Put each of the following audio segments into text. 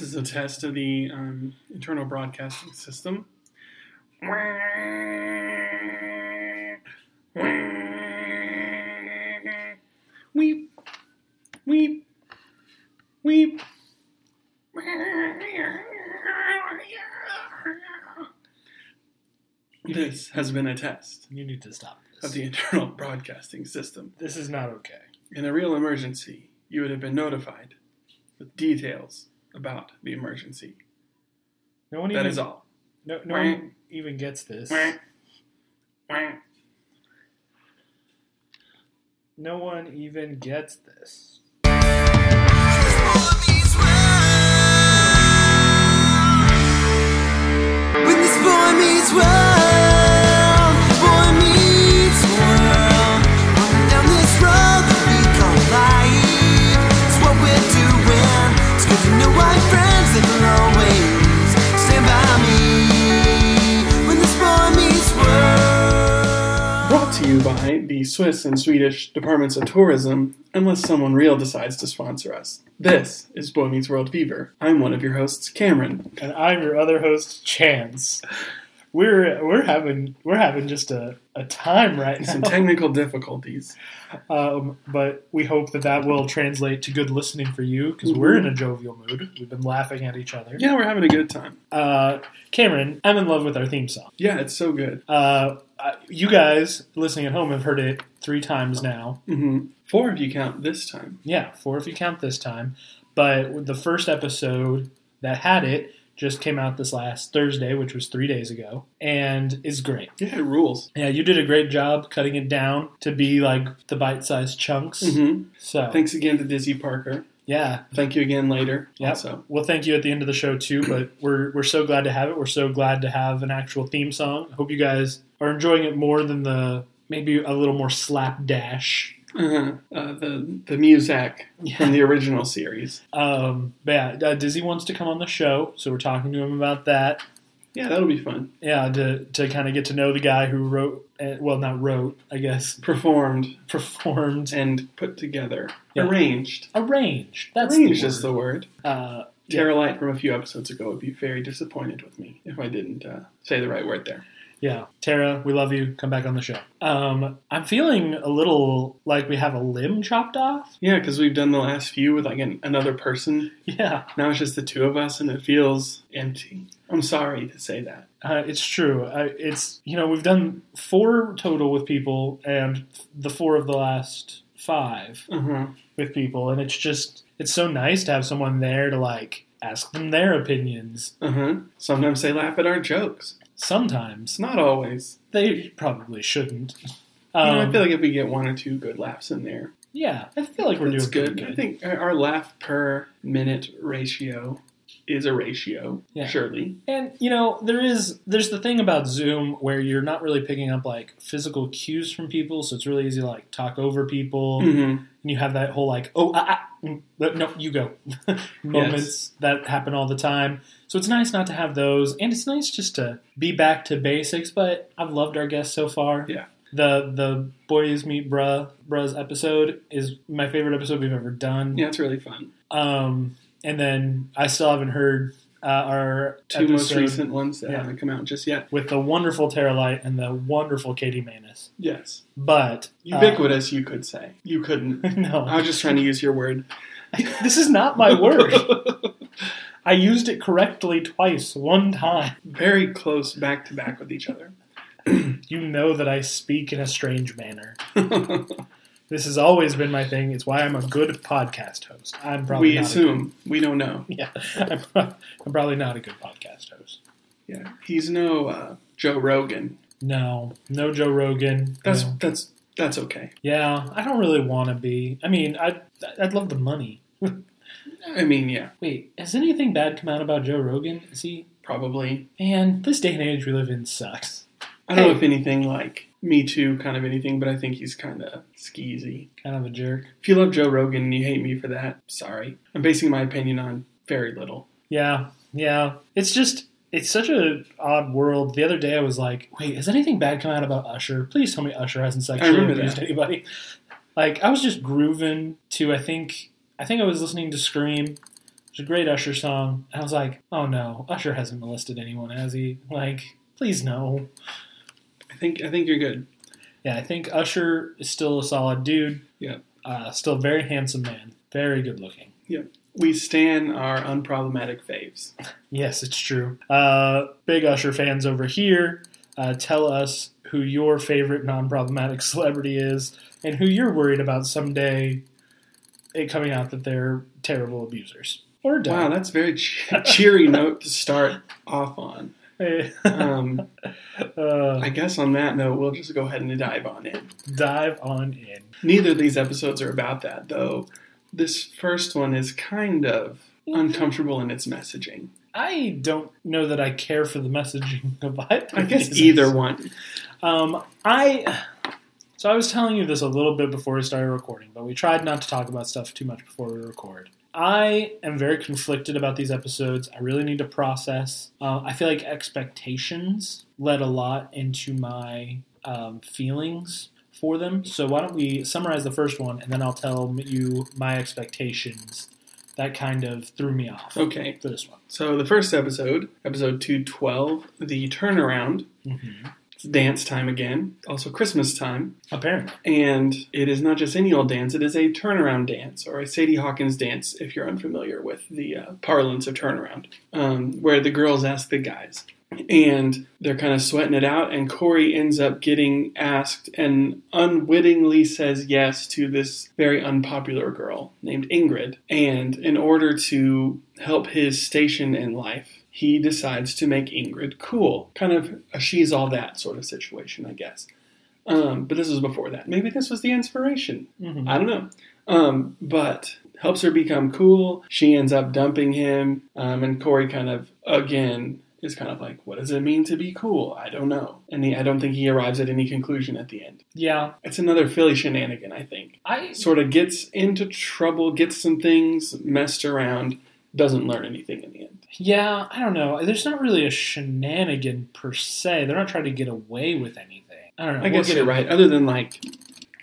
This is a test of the um, internal broadcasting system. Weep, weep, weep. This has been a test You need to stop of the internal broadcasting system. This is not okay. In a real emergency, you would have been notified with details about the emergency. No one That even is all. no, no one even gets this. No one even gets this. When this boy meets world, By the Swiss and Swedish Departments of Tourism, unless someone real decides to sponsor us. This is Boy Meets World Fever. I'm one of your hosts, Cameron. And I'm your other host, Chance. We're we're having we're having just a, a time right now. Some technical difficulties. Um, but we hope that that will translate to good listening for you because we're in a jovial mood. We've been laughing at each other. Yeah, we're having a good time. Uh, Cameron, I'm in love with our theme song. Yeah, it's so good. Uh, uh, you guys listening at home have heard it three times now. hmm Four if you count this time. Yeah, four if you count this time. But the first episode that had it just came out this last Thursday, which was three days ago, and is great. Yeah, it rules. Yeah, you did a great job cutting it down to be like the bite-sized chunks. hmm So Thanks again to Dizzy Parker. Yeah, Thank you again later. Yeah. Also, We'll thank you at the end of the show too, but we're we're so glad to have it. We're so glad to have an actual theme song. I hope you guys are enjoying it more than the maybe a little more slapdash. uh-huh. uh, the the music from the original series. Um, but yeah, uh, Dizzy wants to come on the show, so we're talking to him about that. Yeah, that'll be fun. Yeah, to to kind of get to know the guy who wrote, uh, well, not wrote, I guess, Performed performed, and put together, Yeah. arranged. arranged. That's arranged the is the word. Uh, Tara Light from a few episodes ago would be very disappointed with me if I didn't uh, say the right word there. Yeah, Tara, we love you. Come back on the show. Um, I'm feeling a little like we have a limb chopped off. Yeah, because we've done the last few with like an, another person. Yeah, Now it's just the two of us, and it feels empty. I'm sorry to say that. uh, it's true. Uh, it's you know we've done four total with people, and the four of the last five Uh-huh. with people, and it's just it's so nice to have someone there to like ask them their opinions. Uh-huh. Sometimes they laugh at our jokes. Sometimes Not always. they probably shouldn't. You know, I Um, feel like if we get one or two good laughs in there, yeah, I feel like we're doing good. pretty I think our laugh per minute ratio is a ratio, Yeah. surely. And you know, there is there's the thing about Zoom where you're not really picking up like physical cues from people, so it's really easy to like talk over people, hmm and you have that whole like, oh, ah, ah, mm, no, you go moments that happen all the time. So it's nice not to have those, and it's nice just to be back to basics. But I've loved our guests so far. Yeah. The the boys meet bruh bruh's episode is my favorite episode we've ever done. Yeah, it's really fun. Um, and then I still haven't heard uh, our Two most recent ones that Yeah. haven't come out just yet. with the wonderful Tara Light and the wonderful Katie Manus. Yes. But uh, Ubiquitous, you could say. You couldn't. no, I was just trying to use your word. this is not my word. I used it correctly twice, one time. Very close back to back with each other. You know that I speak in a strange manner. This has always been my thing. It's why I'm a good podcast host. I'm probably we not assume. We don't know. Yeah, I'm, I'm probably not a good podcast host. Yeah. He's no uh, Joe Rogan. No, no Joe Rogan. That's no. that's that's okay. Yeah, I don't really want to be. I mean, I'd, I'd love the money. I mean, yeah, Wait, has anything bad come out about Joe Rogan? Is he? probably. Man, this day and age we live in sucks. I don't know if anything like Me Too kind of anything, but I think he's kind of skeezy. Kind of a jerk. If you love Joe Rogan and you hate me for that, sorry. I'm basing my opinion on very little. Yeah, yeah. It's just, it's such a odd world. The other day I was like, wait, has anything bad come out about Usher? Please tell me Usher hasn't sexually abused that. anybody. Like, I was just grooving to, I think, I think I was listening to Scream It's a great Usher song. I was like, oh no, Usher hasn't molested anyone, has he? Like, please no. I think I think you're good. Yeah, I think Usher is still a solid dude. Yeah. Uh, still a very handsome man. Very good looking. Yeah. We stan our unproblematic faves. Yes, it's true. Uh, big Usher fans over here. Uh, tell us who your favorite non-problematic celebrity is, and who you're worried about someday it coming out that they're terrible abusers or Wow, that's a very che- cheery note to start off on. Um, uh, I guess on that note, we'll just go ahead and dive on in. dive on in. Neither of these episodes are about that, though. This first one is kind of uncomfortable in its messaging. I don't know that I care for the messaging of either. I guess either one. Um, I so I was telling you this a little bit before we started recording, but we tried not to talk about stuff too much before we record. I am very conflicted about these episodes. I really need to process. Uh, I feel like expectations led a lot into my um, feelings for them. So why don't we summarize the first one, and then I'll tell you my expectations that kind of threw me off Okay, for this one. so the first episode, episode 212, the turnaround, Mm-hmm. It's dance time again, also Christmas time. Apparently, And it is not just any old dance, it is a turnaround dance, or a Sadie Hawkins dance, if you're unfamiliar with the uh, parlance of turnaround, um, where the girls ask the guys. And they're kind of sweating it out, and Corey ends up getting asked and unwittingly says yes to this very unpopular girl named Ingrid. And in order to help his station in life, he decides to make Ingrid cool. Kind of a she's all that sort of situation, I guess. Um, but this was before that. Maybe this was the inspiration. Mhm. I don't know. Um, but helps her become cool. She ends up dumping him. Um, and Corey kind of, again, is kind of like, what does it mean to be cool? I don't know. And he, I don't think he arrives at any conclusion at the end. yeah, It's another Philly shenanigan, I think. I Sort of gets into trouble, gets some things messed around, doesn't learn anything in the end. Yeah, I don't know. There's not really a shenanigan per se. They're not trying to get away with anything. I don't know. I We'll guess get you're it- right. Other than like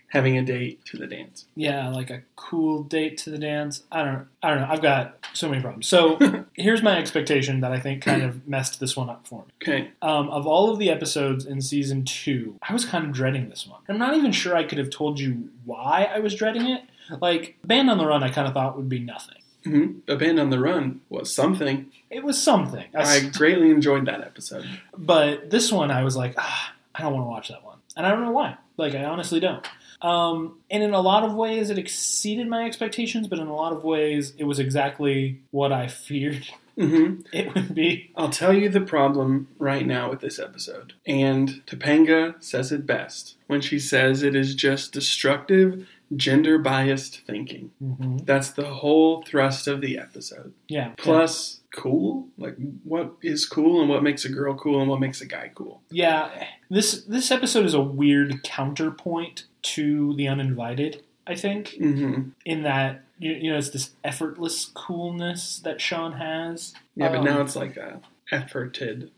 having a date to the dance. Yeah, like a cool date to the dance. I don't. I don't know. I've got so many problems. So here's my expectation that I think kind of messed this one up for me. Okay. Um, of all of the episodes in season two, I was kind of dreading this one. I'm not even sure I could have told you why I was dreading it. Like Band on the Run, I kind of thought would be nothing. Hmm A band on the run was something. It was something. I I greatly enjoyed that episode. But this one, I was like, ah, I don't want to watch that one, and I don't know why. Like, I honestly don't. Um, and in a lot of ways, it exceeded my expectations, but in a lot of ways, it was exactly what I feared hmm it would be. I'll tell you the problem right now with this episode. And Topanga says it best when she says it is just destructive, gender biased thinking. Mm-hmm. That's the whole thrust of the episode. Yeah. Plus, cool? Like, what is cool and what makes a girl cool and what makes a guy cool? yeah, this this episode is a weird counterpoint to the uninvited. I think hmm in that you, you know it's this effortless coolness that Sean has. Yeah, but Um, now it's like a efforted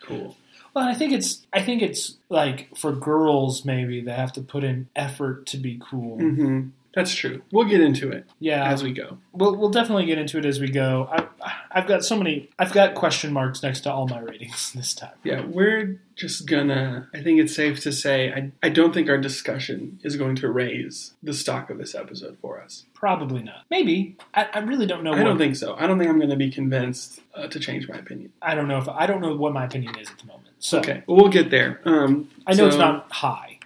cool. Well, I think it's I think it's like for girls maybe they have to put in effort to be cool. hmm That's true. We'll get into it Yeah, as we go. we'll we'll definitely get into it as we go. I I've got so many I've got question marks next to all my ratings this time. Yeah, we're just gonna. I think it's safe to say I, I don't think our discussion is going to raise the stock of this episode for us. Probably not. Maybe I, I really don't know. I what, don't think so. I don't think I'm going to be convinced uh, to change my opinion. I don't know if I don't know what my opinion is at the moment. So Okay, well, we'll get there. Um, I know it's not high.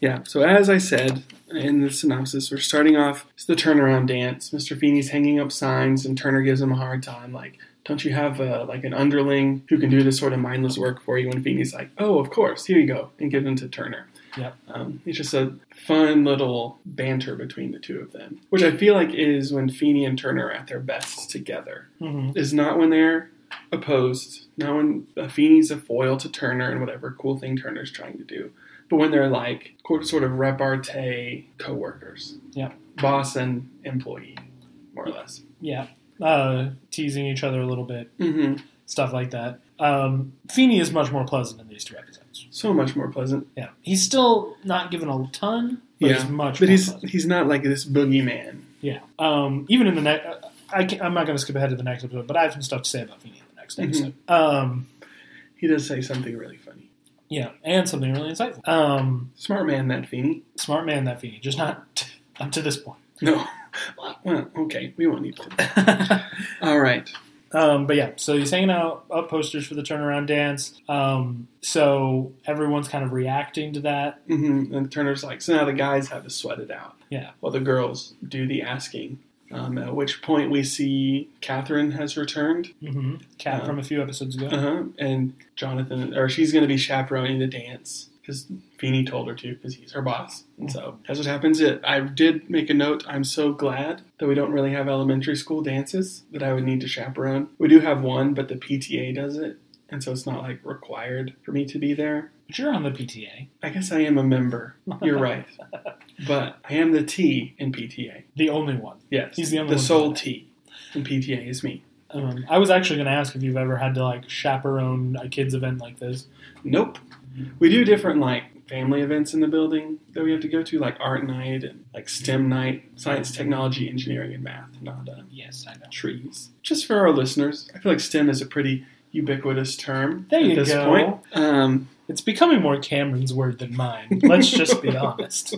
Yeah, so as I said in the synopsis, we're starting off. It's the turnaround dance. Mr. Feeny's hanging up signs, and Turner gives him a hard time. Like, don't you have uh, like an underling who can do this sort of mindless work for you? And Feeny's like, oh, of course, here you go, and gives him to Turner. Yep. Um, it's just a fun little banter between the two of them, which I feel like is when Feeny and Turner are at their best together. hmm Is not when they're opposed, not when Feeny's a foil to Turner and whatever cool thing Turner's trying to do, but when they're like quote, sort of repartee co-workers, Yep. boss and employee, more or less. Yeah, uh, teasing each other a little bit, hmm stuff like that. Um, Feeny is much more pleasant in these two episodes. So much more pleasant. Yeah, he's still not given a ton, but Yeah, he's much. But he's pleasant. he's not like this boogeyman. Yeah. Um, even in the next, I I'm not going to skip ahead to the next episode, but I have some stuff to say about Feeny in the next Mhm. episode. Um, He does say something really funny. yeah, and something really insightful. Um, Smart man, that Feeny. smart man, that Feeny, just not up to this point. No. Well, okay, we won't need to. All right. Um, but yeah, so he's hanging out up posters for the turnaround dance. Um, so everyone's kind of reacting to that. hmm And Turner's like, so now the guys have to sweat it out. Yeah. While the girls do the asking. Um, at which point we see Catherine has returned. Mm-hmm. Cat Uh, from a few episodes ago. Uh-huh. And Jonathan, or she's going to be chaperoning the dance because Feeny told her to because he's her boss. And so that's what happens. It. I did make a note. I'm so glad that we don't really have elementary school dances that I would need to chaperone. We do have one, but the PTA does it. And so it's not like required for me to be there. But you're on the PTA, I guess I am a member. You're right. But I am the T in PTA. the only one. Yes. He's the only one. the sole. T in PTA is me. Um, I was actually going to ask if you've ever had to like chaperone a kids event like this. Nope. We do different like family events in the building that we have to go to, like art night and like STEM night, science, technology, engineering, and math, not uh, Yes, I know. trees. Just for our listeners, I feel like STEM is a pretty ubiquitous term There at you this go. point. Um, It's becoming more Cameron's word than mine. Let's just be honest.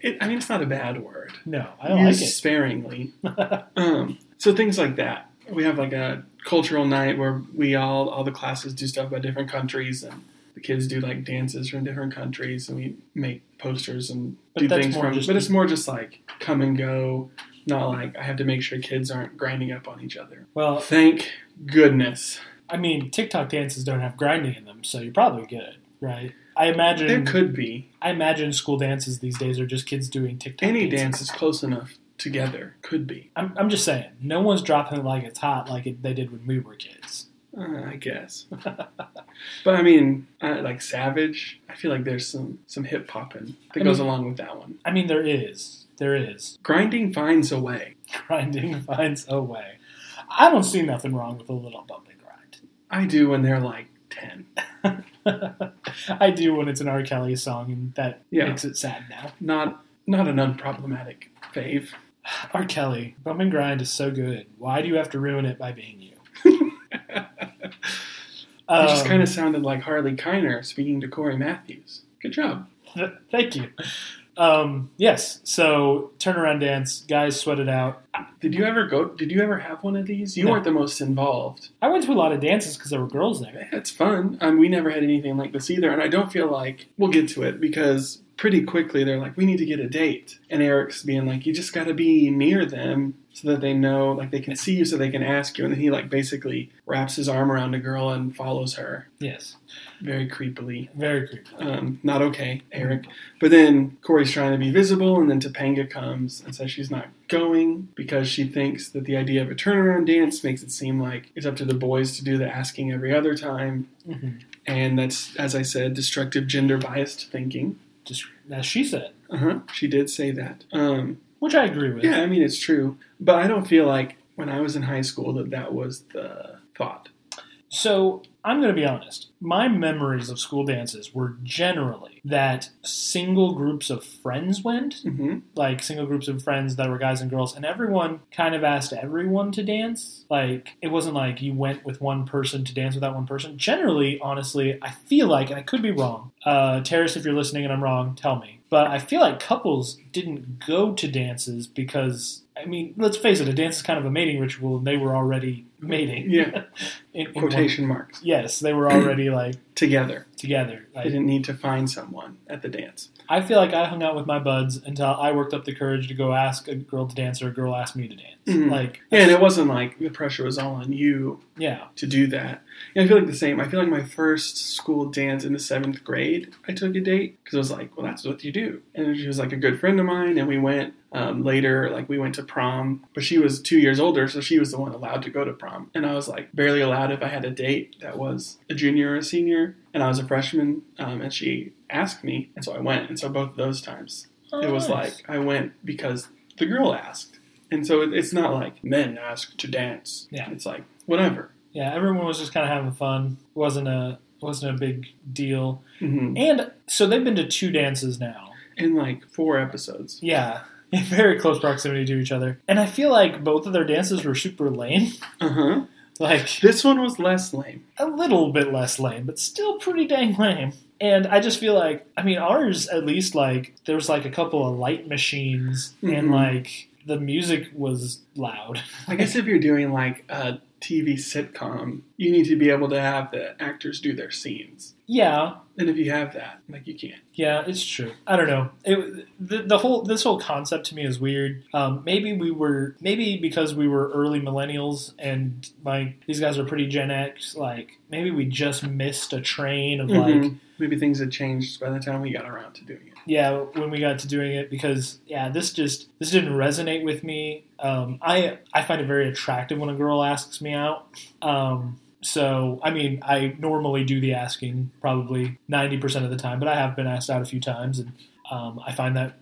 it, I mean, it's not a bad word. No, I don't like it. sparingly. um, so things like that. We have like a cultural night where we all all the classes do stuff about different countries and the kids do like dances from different countries and we make posters and But do things more from just- but it's more just like come and go not like I have to make sure kids aren't grinding up on each other. Well, Thank goodness. I mean, TikTok dances don't have grinding in them, so you're probably good, right? I imagine There could be I imagine school dances these days are just kids doing TikTok. any dances. dance is close enough together. Could be. I'm, I'm just saying, no one's dropping it like it's hot like it, they did when we were kids. Uh, I guess. but I mean, uh, like Savage, I feel like there's some some hip hopping that I goes mean- along with that one. I mean, there is, there is. Grinding finds a way. Grinding finds a way. I don't see nothing wrong with a little bump and grind. I do when they're like ten. I do when it's an R. Kelly song, and that Yeah. makes it sad now. Not not an unproblematic fave. R. Kelly, bump and grind is so good. Why do you have to ruin it by being you? It just Um, kind of sounded like Harley Keiner speaking to Corey Matthews. Good job. Thank you. Um, yes. So turnaround dance, guys sweat it out. Did you ever go? Did you ever have one of these? You No. weren't the most involved. I went to a lot of dances because there were girls there. It's fun. Um, we never had anything like this either, and I don't feel like we'll get to it because pretty quickly they're like, "We need to get a date," and Eric's being like, "You just got to be near them so that they know, like, they can see you, so they can ask you." And then he like basically wraps his arm around a girl and follows her Yes. very creepily. Very creepy. Um, not okay, Eric. But then Corey's trying to be visible, and then Topanga comes and says she's not going because she thinks that the idea of a turnaround dance makes it seem like it's up to the boys to do the asking every other time. hmm And that's, as I said, destructive gender biased thinking. Just as she said, Uh huh. She did say that. Um, which I agree with. yeah, I mean, it's true. But I don't feel like when I was in high school that that was the thought. So I'm going to be honest. My memories of school dances were generally that single groups of friends went, hmm like single groups of friends that were guys and girls, and everyone kind of asked everyone to dance. Like it wasn't like you went with one person to dance with that one person. Generally, honestly, I feel like, and I could be wrong. Uh, Terrace, if you're listening and I'm wrong, tell me. But I feel like couples didn't go to dances because, I mean, let's face it, a dance is kind of a mating ritual, and they were already mating. Yeah. In- in one- Quotation marks. yes, they were already like Together. together. They didn't need to find someone at the dance. I feel like I hung out with my buds until I worked up the courage to go ask a girl to dance or a girl asked me to dance. Mhm. Like, Yeah, and it wasn't like the pressure was all on you yeah, to do that. Yeah, I feel like the same. I feel like my first school dance in the seventh grade, I took a date because I was like, well, that's what you do. And she was like a good friend of mine, and we went um, later. Like we went to prom, but she was two years older, so she was the one allowed to go to prom, and I was like barely allowed if I had a date that was a junior or a senior, and I was a freshman, um, and she asked me, and so I went. And so both of those times, Oh, it was nice. like I went because the girl asked. And so it, it's not like men ask to dance. Yeah. It's like whatever. Yeah, everyone was just kind of having fun. wasn't a wasn't a big deal. hmm And so they've been to two dances now. In like four episodes. Yeah, in very close proximity to each other. And I feel like both of their dances were super lame. Uh huh. Like This one was less lame. a little bit less lame, but still pretty dang lame. And I just feel like, I mean, ours at least like there was like a couple of light machines and Mhm. like the music was loud. I guess if you're doing like a TV sitcom, you need to be able to have the actors do their scenes. Yeah, And if you have that, like you can't. yeah, it's true. I don't know. It, the, the whole this whole concept to me is weird. Um, maybe we were maybe because we were early millennials and like these guys are pretty Gen X. Like maybe we just missed a train of like Mhm. maybe things had changed by the time we got around to doing it. Yeah when we got to doing it because yeah this just this didn't resonate with me um, i i find it very attractive when a girl asks me out um, so i mean i normally do the asking probably 90% of the time but i have been asked out a few times and um, i find that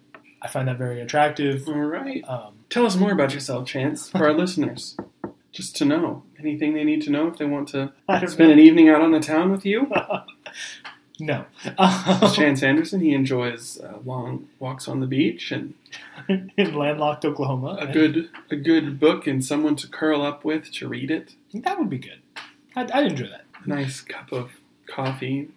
i find that very attractive All right. um, Tell us more about yourself, Chance, for our listeners. Just to know anything they need to know if they want to spend an evening out on the town with you. no Chance Anderson. He enjoys uh, long walks on the beach and in landlocked oklahoma a good a good book and someone to curl up with to read it. that would be good I'd, I'd enjoy that A nice cup of coffee.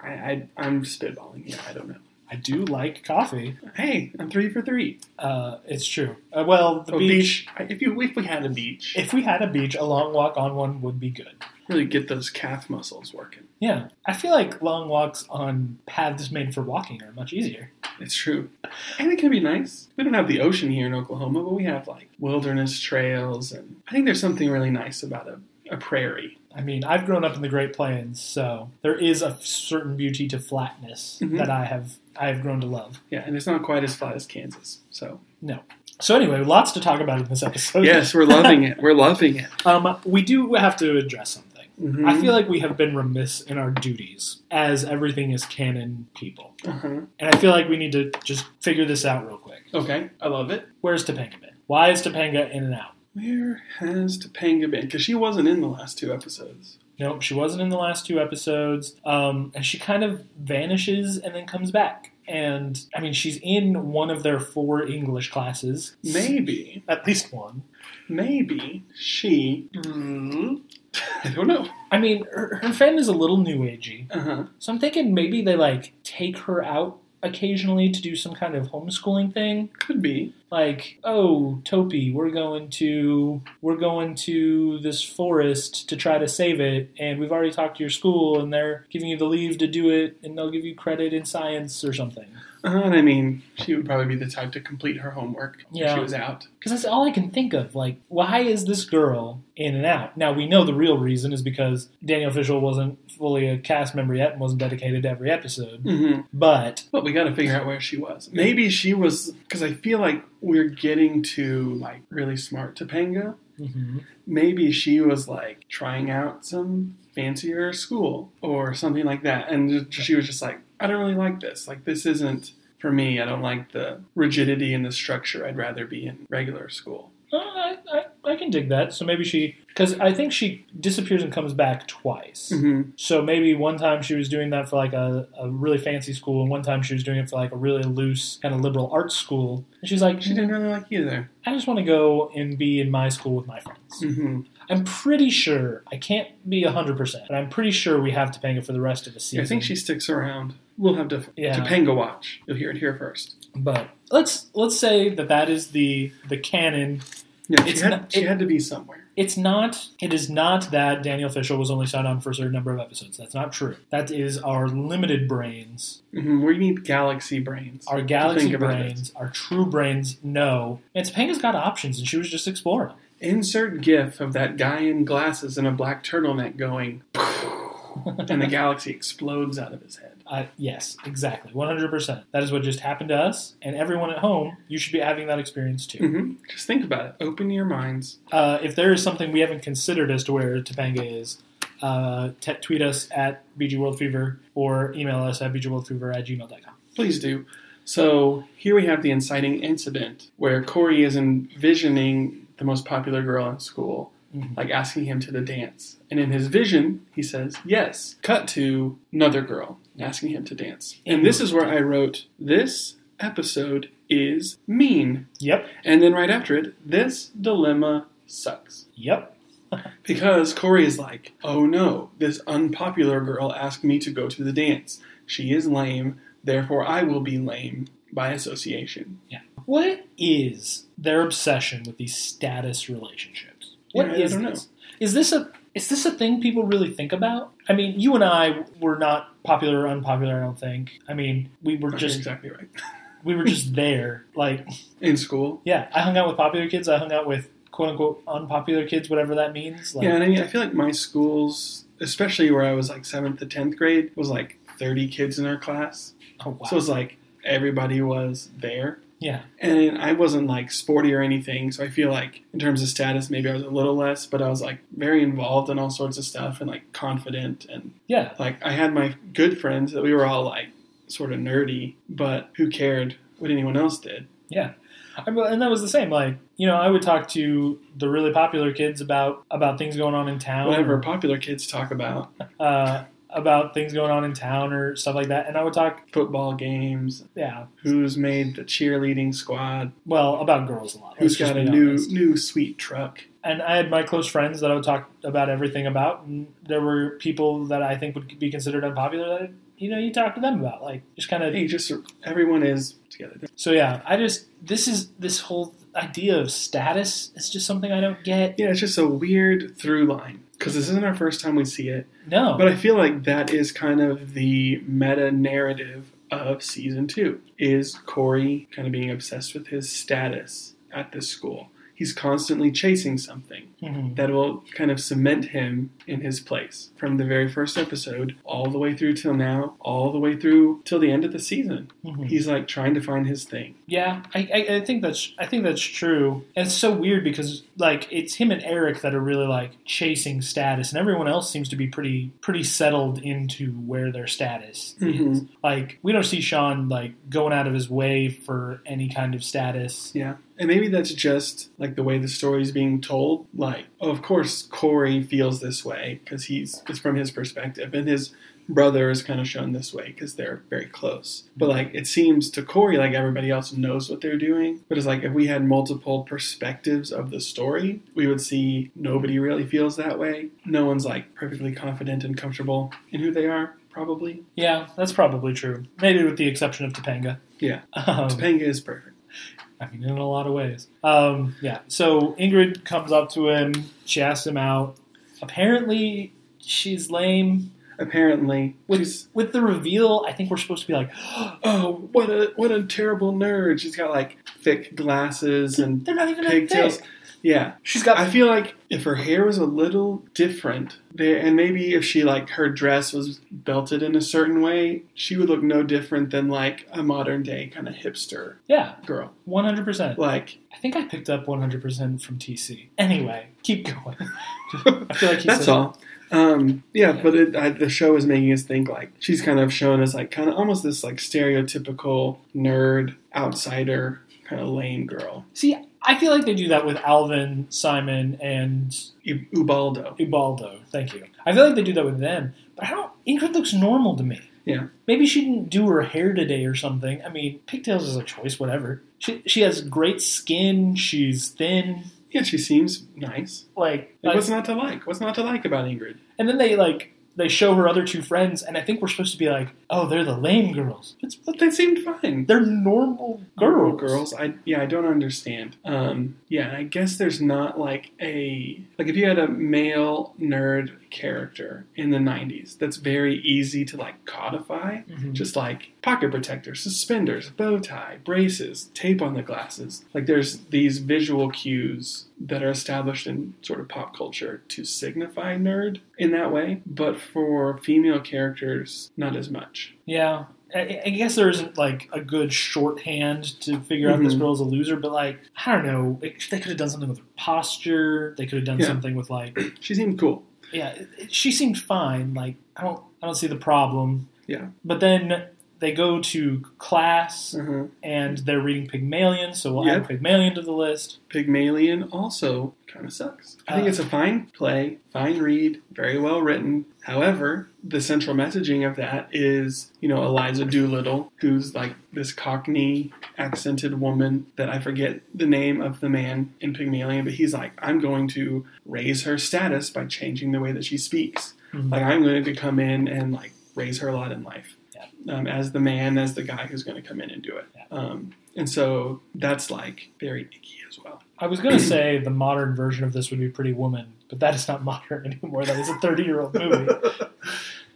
I, I I'm spitballing here. I don't know. i do like coffee Hey, I'm three for three. uh, it's true uh, well the Oh, beach beach. If you if we had a beach, If we had a beach, a long walk on one would be good. Really get those calf muscles working. Yeah, I feel like long walks on paths made for walking are much easier. It's true. And it can be nice. We don't have the ocean here in Oklahoma, but we have like wilderness trails. And I think there's something really nice about a, a prairie. I mean, I've grown up in the Great Plains, so there is a certain beauty to flatness Mhm. that I have I have grown to love. Yeah, and it's not quite as flat as Kansas. So, no, So anyway, lots to talk about in this episode. yes, we're loving it. We're loving it. Um, we do have to address something. Mhm. I feel like we have been remiss in our duties as everything is canon people, Uh-huh. and I feel like we need to just figure this out real quick. Okay, I love it. Where's Topanga been? Why is Topanga in and out? Where has Topanga been? Because she wasn't in the last two episodes. Nope, she wasn't in the last two episodes. Um, and she kind of vanishes and then comes back. And I mean, she's in one of their four English classes. Maybe, At least one. maybe she. Mm, I don't know. I mean, her, her family's a little new agey. Uh huh. So I'm thinking maybe they like take her out occasionally to do some kind of homeschooling thing. Could be. Like, oh, Topi, we're going to we're going to this forest to try to save it, and we've already talked to your school, and they're giving you the leave to do it, and they'll give you credit in science or something. Uh, and I mean, she would probably be the type to complete her homework if she was out. Because that's all I can think of. Like, why is this girl in and out? Now, we know the real reason is because Danielle Fishel wasn't fully a cast member yet and wasn't dedicated to every episode. Mm-hmm. But, But we got to figure out where she was. Maybe she was because I feel like we're getting to like really smart Topanga. Maybe she was like trying out some fancier school or something like that, and she was just like, I don't really like this. Like this isn't for me. I don't like the rigidity and the structure. I'd rather be in regular school. uh, I, I, I can dig that. So maybe she, because I think she disappears and comes back twice. Mm-hmm. So maybe one time she was doing that for like a, a really fancy school, and one time she was doing it for like a really loose kind of liberal arts school. And she's like, She didn't really like either. I just want to go and be in my school with my friends. Mm-hmm. I'm pretty sure, I can't be 100%, but I'm pretty sure we have Topanga for the rest of the season. I think she sticks around. We'll have to Yeah. Topanga watch. You'll hear it here first. But let's let's say that that is the the canon. Yeah, she, It's had, not- she it- had to be somewhere. It's not. It is not that Danielle Fishel was only signed on for a certain number of episodes. That's not true. That is our limited brains, Mm-hmm. We need galaxy brains. our galaxy brains, our true brains. know. and Topanga's got options, and she was just exploring. Insert GIF of that guy in glasses and a black turtleneck going, and the galaxy explodes out of his head. Uh, yes, exactly, 100%. That is what just happened to us, and everyone at home. You should be having that experience too. hmm Just think about it. Open your minds. Uh, if there is something we haven't considered as to where Topanga is, uh, t- tweet us at BG World Fever or email us at bgworldfever at gmail.com. Please do. So here we have the inciting incident where Corey is envisioning the most popular girl in school, Mhm. like asking him to the dance. And in his vision, he says yes. Cut to another girl asking him to dance. And this is where I wrote, this episode is mean. Yep. And then right after it, this dilemma sucks. Yep. Because Corey is like, oh no, this unpopular girl asked me to go to the dance. She is lame, therefore I will be lame by association. Yeah. What is their obsession with these status relationships? What Yeah, is know. this? Is this a is this a thing people really think about? I mean, you and I were not popular or unpopular. I don't think. I mean, we were just exactly right. we were just there. Like, In school. yeah, I hung out with popular kids. I hung out with quote unquote unpopular kids, whatever that means. Like, yeah, and I mean, I feel like my schools, especially where I was like seventh to tenth grade, was like 30 kids in our class. oh wow, So it was like everybody was there. Yeah, And I wasn't like sporty or anything, so I feel like in terms of status, maybe I was a little less, but I was like very involved in all sorts of stuff and like confident. And yeah, like I had my good friends that we were all like sort of nerdy, but who cared what anyone else did? yeah. I mean, and that was the same. Like, you know, I would talk to the really popular kids about about things going on in town. Whatever popular kids talk about, uh, about things going on in town or stuff like that. And I would talk, football games, yeah, who's made the cheerleading squad, well, about girls a lot. who's got a new honest. new sweet truck. And I had my close friends that I would talk about everything about. And there were people that I think would be considered unpopular that, you know, you talk to them about. Like, just kind of. Hey, just everyone is together. So, yeah, I just, this is, this whole idea of status is just something I don't get. Yeah, it's just a weird through line because this isn't our first time we see it. No. But I feel like that is kind of the meta narrative of season two is Corey kind of being obsessed with his status at this school. He's constantly chasing something Mhm. that will kind of cement him in his place from the very first episode all the way through till now, all the way through till the end of the season. Mhm. He's like trying to find his thing. Yeah, I, I, I think that's I think that's true. And it's so weird because like it's him and Eric that are really like chasing status, and everyone else seems to be pretty pretty settled into where their status is. Mhm. Like we don't see Sean like going out of his way for any kind of status. Yeah. And maybe that's just like the way the story is being told. Like, of course, Corey feels this way because he's it's from his perspective, and his brother is kind of shown this way because they're very close. But like, it seems to Corey like everybody else knows what they're doing. But it's like if we had multiple perspectives of the story, we would see nobody really feels that way. No one's like perfectly confident and comfortable in who they are. Probably. Yeah, that's probably true. Maybe with the exception of Topanga. Yeah. Um, Topanga is perfect. I mean, in a lot of ways. Um, yeah. So Ingrid comes up to him. She asks him out. Apparently, she's lame. Apparently, With she's with the reveal, I think we're supposed to be like, oh, what a what a terrible nerd. She's got like thick glasses and they're not even pigtails. thick. Yeah, She's got. I feel like if her hair was a little different, and maybe if she like her dress was belted in a certain way, she would look no different than like a modern day kind of hipster yeah, girl. one hundred percent. Like I think I picked up one hundred percent from TC. Anyway, keep going. I feel like that's all. Um, yeah, Yeah. but it, I, the show is making us think like she's kind of shown as like kind of almost this like stereotypical nerd outsider kind of lame girl. See, I feel like they do that with Alvin, Simon, and U- Ubaldo. Ubaldo. Thank you. I feel like they do that with them, but I don't. Ingrid looks normal to me. Yeah. Maybe she didn't do her hair today or something. I mean, pigtails is a choice, whatever. She she has great skin. She's thin. Yeah, she seems nice. Like, Like, I- what's not to like? What's not to like about Ingrid? and then they like they show her other two friends, and I think we're supposed to be like, oh, they're the lame girls. It's, But they seemed fine. they're normal girls. girls. I yeah, I don't understand. Um, yeah, I guess there's not like a like if you had a male nerd character in the '90s, that's very easy to like codify. Mhm. Just like pocket protectors, suspenders, bow tie, braces, tape on the glasses. Like there's these visual cues that are established in sort of pop culture to signify nerd in that way, but for female characters, not as much. Yeah. I, guess there isn't like a good shorthand to figure out this Mhm. girl's a loser, but like I don't know, they could have done something with her posture. They could have done Yeah. something with like, She seemed cool. Yeah, it, it- she seemed fine. Like I don't, I don't see the problem. Yeah. But then they go to class Uh-huh. and they're reading Pygmalion, so we'll Yep. add Pygmalion to the list. Pygmalion also kind of sucks. I think Uh, it's a fine play, fine read, very well written. However, the central messaging of that is, you know, Eliza Doolittle, who's like this Cockney accented woman that I forget the name of the man in Pygmalion, but he's like, I'm going to raise her status by changing the way that she speaks. Mhm. Like, I'm going to come in and like raise her a lot in life. Um, as the man, as the guy who's going to come in and do it. Um, and so that's like very icky as well. I was going to say the modern version of this would be Pretty Woman, but that is not modern anymore. That is a 30 year old movie.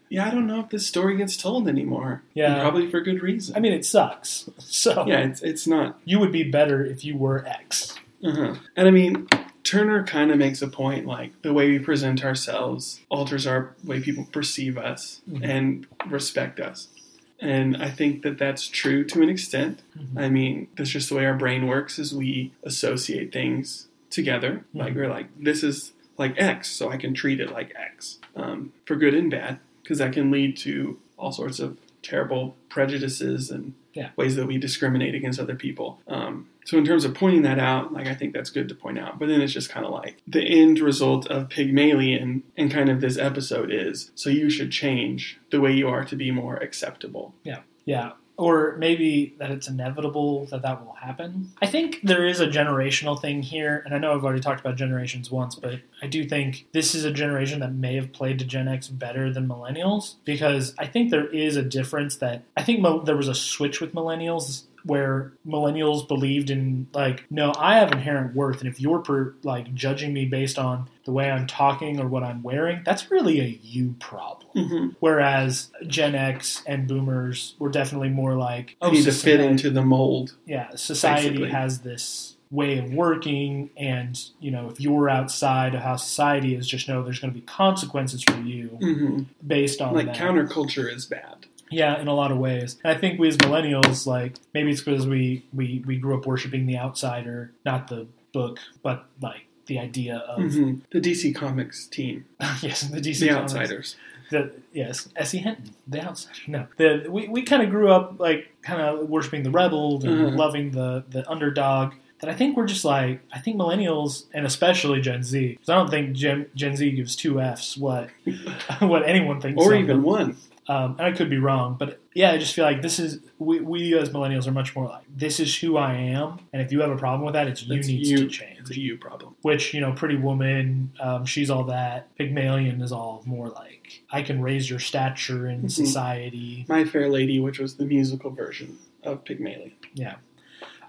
Yeah, I don't know if this story gets told anymore. Yeah. And probably for good reason. I mean, it sucks. So yeah, it's it's not. you would be better if you were X. Uh-huh. And I mean, Turner kind of makes a point like the way we present ourselves alters our way people perceive us Mhm. and respect us. And I think that that's true to an extent. Mhm. I mean, that's just the way our brain works is we associate things together. Like Mhm. we're like, this is like X, so I can treat it like X, um, for good and bad, because that can lead to all sorts of terrible prejudices and Yeah. ways that we discriminate against other people. Um, so in terms of pointing that out, like I think that's good to point out. But then it's just kind of like the end result of Pygmalion and kind of this episode is so you should change the way you are to be more acceptable. Yeah. Yeah. Or maybe that it's inevitable that that will happen. I think there is a generational thing here, and I know I've already talked about generations once, but I do think this is a generation that may have played to Gen X better than millennials because I think there is a difference that I think mo- there was a switch with millennials where millennials believed in like no i have inherent worth and if you're per, like judging me based on the way i'm talking or what i'm wearing that's really a you problem Mm-hmm. Whereas Gen X and Boomers were definitely more like, I need to fit into the mold. Yeah, society basically. has this way of working, and you know, if you're outside of how society is, just know there's going to be consequences for you hmm based on Like that. counterculture is bad. Yeah, in a lot of ways. And I think we as millennials, like maybe it's because we we we grew up worshiping the outsider, not the book, but like the idea of hmm The DC Comics team, yes, the DC the Comics. outsiders. The yes, S.E. Hinton, the outsider. No, the we, we kind of grew up like kind of worshiping the rebel and Mhm. loving the the underdog. That I think we're just like I think millennials and especially Gen Z. 'cause I don't think Gen, Gen Z gives two f's what what anyone thinks, or even them. one. Um, and I could be wrong, but yeah, I just feel like this is we, we as millennials are much more like this is who I am, and if you have a problem with that, it's you That's needs you. to change. It's a you problem. Which you know, Pretty Woman, um, she's all that. Pygmalion is all more like I can raise your stature in Mhm. society. My Fair Lady, which was the musical version of Pygmalion. Yeah,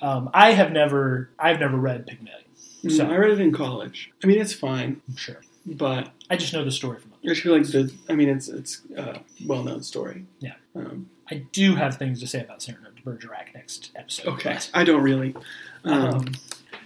um, I have never I've never read Pygmalion. Mm, So- I read it in college. I mean, it's fine, sure. But I just know the story from I just feel like the. I mean, it's it's a well-known story. Yeah. Um, I do have things to say about Cyrano de Bergerac next episode. okay. but, I don't really. Um, um,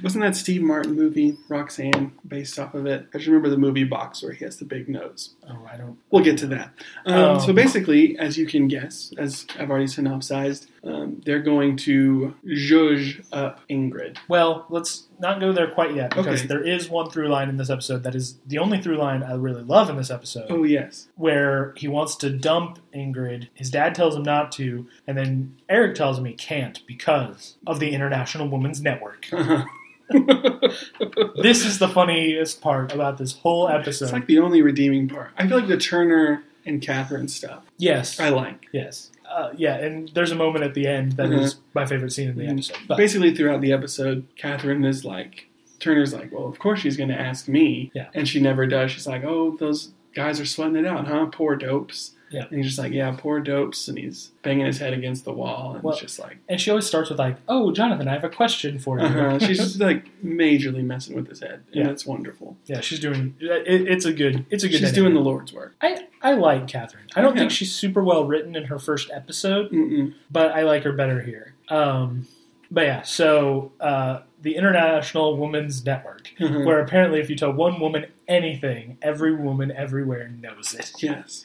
wasn't that Steve Martin movie Roxanne based off of it? I just remember the movie Box where he has the big nose. oh, I don't. We'll get to that. Um. So basically, as you can guess, as I've already synopsized, um, they're going to zhuzh up Ingrid. Well, let's not go there quite yet because Okay. there is one through line in this episode that is the only through line I really love in this episode, Oh yes. where he wants to dump Ingrid. His dad tells him not to, and then Eric tells him he can't because of the International Women's Network. Uh-huh. this is the funniest part about this whole episode. It's like the only redeeming part. I feel like the Turner and Catherine stuff yes, I like. yes, uh, yeah. And there's a moment at the end that is Mhm. my favorite scene in the Mhm. episode. But Basically, throughout the episode, Catherine is like, Turner's like, well, of course she's going to ask me. Yeah. And she never does. She's like, oh, those guys are sweating it out, huh? Poor dopes. Yeah. And he's just like, yeah, poor dopes. And he's banging his head against the wall. And Well, it's just like, and she always starts with like, "Oh, Jonathan, I have a question for you." uh-huh. she's just like majorly messing with his head. And Yeah. it's wonderful. Yeah, she's doing. It, it's a good. It's a good. She's doing the Lord's work. I I like Catherine. I don't think she's super well written in her first episode, Mm-mm. but I like her better here. Um, but yeah, so uh, the International Women's Network, Uh-huh. where apparently if you tell one woman anything, every woman everywhere knows it. Yes.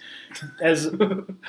As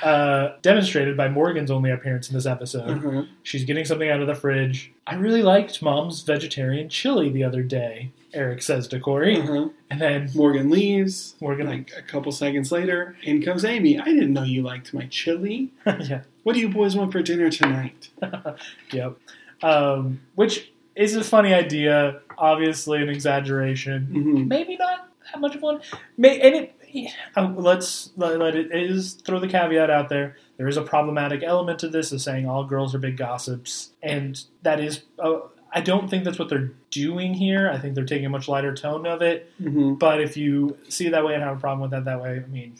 uh, demonstrated by Morgan's only appearance in this episode. Uh-huh. She's getting something out of the fridge. I really liked Mom's vegetarian chili the other day, Eric says to Corey. Uh-huh. And then Morgan leaves. Morgan, Like a couple seconds later, in comes Amy. I didn't know you liked my chili. yeah, What do you boys want for dinner tonight? yep. Um, which is a funny idea, obviously an exaggeration. hmm Maybe not that much of one. May, and it, uh, let's let, let it is throw the caveat out there. There is a problematic element to this of saying all girls are big gossips, and that is. Uh, I don't think that's what they're doing here. I think they're taking a much lighter tone of it. hmm But if you see it that way and have a problem with that that way, I mean,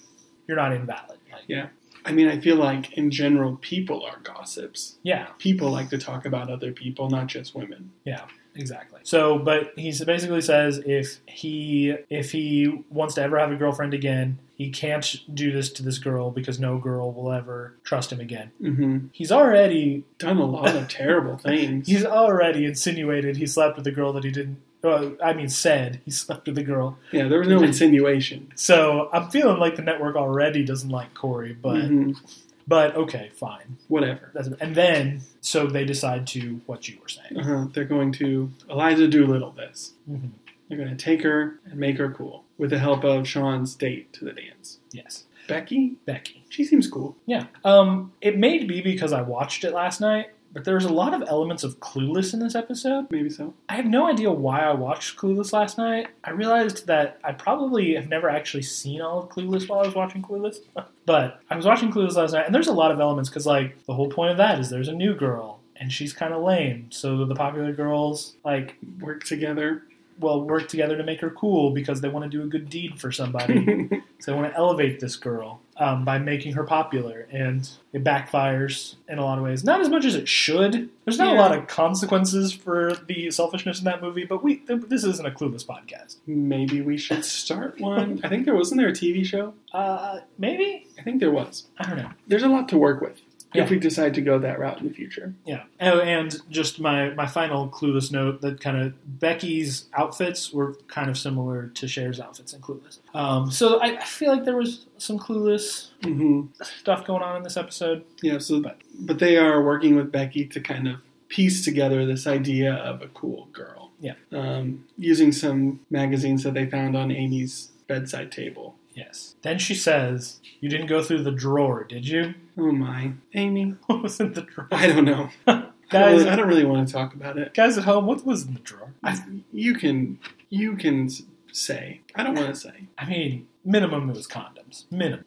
you're not invalid. Like, Yeah. I mean, I feel like in general, people are gossips. yeah, People like to talk about other people, not just women. yeah, exactly. So, but he basically says if he if he wants to ever have a girlfriend again, he can't do this to this girl because no girl will ever trust him again. hmm He's already Done a lot of terrible things. he's already insinuated he slept with a girl that he didn't. Uh, I mean, said he slept with a girl. yeah, there was no insinuation. So I'm feeling like the network already doesn't like Corey, but Mhm. But okay, fine. Whatever. That's, and then so they decide to what you were saying. Uh-huh. They're going to Eliza Doolittle this. Mhm. They're going to take her and make her cool with the help of Shawn's date to the dance. Yes, Becky, Becky. she seems cool. Yeah. Um, it may be because I watched it last night, but there's a lot of elements of Clueless in this episode. Maybe so. I have no idea why I watched Clueless last night. I realized that I probably have never actually seen all of Clueless while I was watching Clueless. but I was watching Clueless last night, and there's a lot of elements because, like, the whole point of that is there's a new girl, and she's kind of lame. So the popular girls, like, Work together. well, work together to make her cool because they want to do a good deed for somebody. So they want to elevate this girl um, by making her popular, and it backfires in a lot of ways. Not as much as it should. There's not a lot of consequences for the selfishness in that movie, but we this isn't a clueless podcast. Maybe we should start one. I think there wasn't there a TV show. Uh, maybe I think there was. I don't know. There's a lot to work with Yeah. if we decide to go that route in the future. Yeah. Oh, and just my my final clueless note that kind of Becky's outfits were kind of similar to Cher's outfits in Clueless. Um, so I, I feel like there was some clueless hmm stuff going on in this episode. Yeah. So, But- but they are working with Becky to kind of piece together this idea of a cool girl. Yeah. Um, using some magazines that they found on Amy's bedside table. Yes. Then she says, "You didn't go through the drawer, did you?" Oh my, Amy. What was in the drawer? I don't know. I don't Guys, really- I don't really want to talk about it. guys at home, what was in the drawer? I, You can, you can say. I don't want to say I mean, minimum it was condoms. Minimum.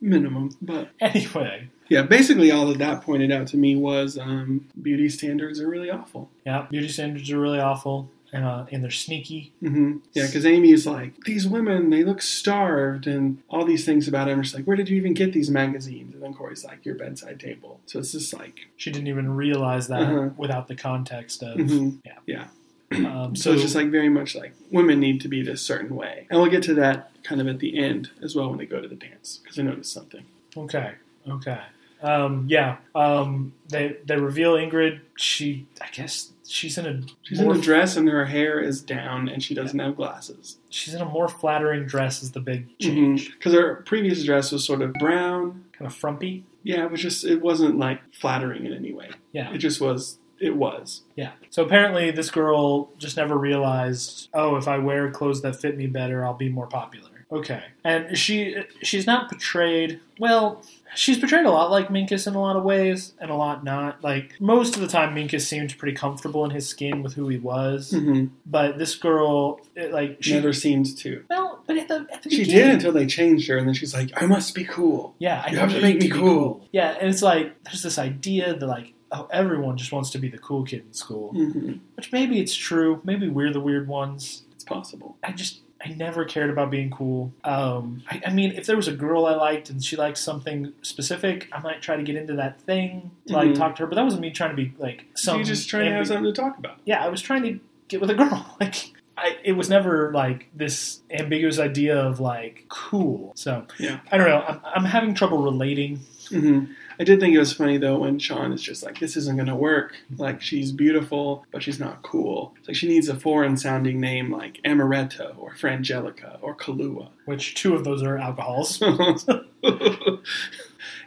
minimum, but Anyway, yeah. Basically, all that that pointed out to me was um, beauty standards are really awful. yeah, beauty standards are really awful, uh, and they're sneaky. hmm Yeah, because Amy's like, these women, they look starved, and all these things about him. She's like, where did you even get these magazines? And then Corey's like, your bedside table. So it's just like, She didn't even realize that Uh-huh. without the context of. mhm. Yeah. yeah. Um, So, it's just like very much like women need to be this certain way, and we'll get to that kind of at the end as well when they go to the dance because I noticed something. Okay. Okay. Um, yeah. Um, they they reveal Ingrid. She, I guess, she's in a She's in a dress and her hair is down, and she doesn't have glasses she's in a more flattering dress. Is the big mm-hmm. change because change. her previous dress was sort of brown. Kind of frumpy. Yeah, it was just it wasn't like flattering in any way. Yeah. It just was. It was. Yeah. So apparently, this girl just never realized. Oh, if I wear clothes that fit me better, I'll be more popular. Okay. And she she's not portrayed well. She's portrayed a lot like Minkus in a lot of ways, and a lot not. Like most of the time, Minkus seemed pretty comfortable in his skin with who he was. hmm But this girl, it, like she Never seemed to. well, but at the, at the She beginning- did until they changed her, and then she's like, "I must be cool." Yeah, I You have to make me be cool. Yeah, and it's like there's this idea that like oh everyone just wants to be the cool kid in school, hmm which maybe it's true. Maybe we're the weird ones. It's possible. I just I never cared about being cool. Um, I, I mean, if there was a girl I liked and she liked something specific, I might try to get into that thing, like Mhm. talk to her. But that wasn't me trying to be like So some. you just trying to have something to talk about. Yeah, I was trying to get with a girl. Like I, it was never like this ambiguous idea of like cool. So Yeah. I don't know. I'm, I'm having trouble relating. hmm I did think it was funny though when Shawn is just like, "This isn't gonna work. Like she's beautiful, but she's not cool. It's like she needs a foreign-sounding name like Amaretto or Frangelica or Kahlua." Which two of those are alcohols. and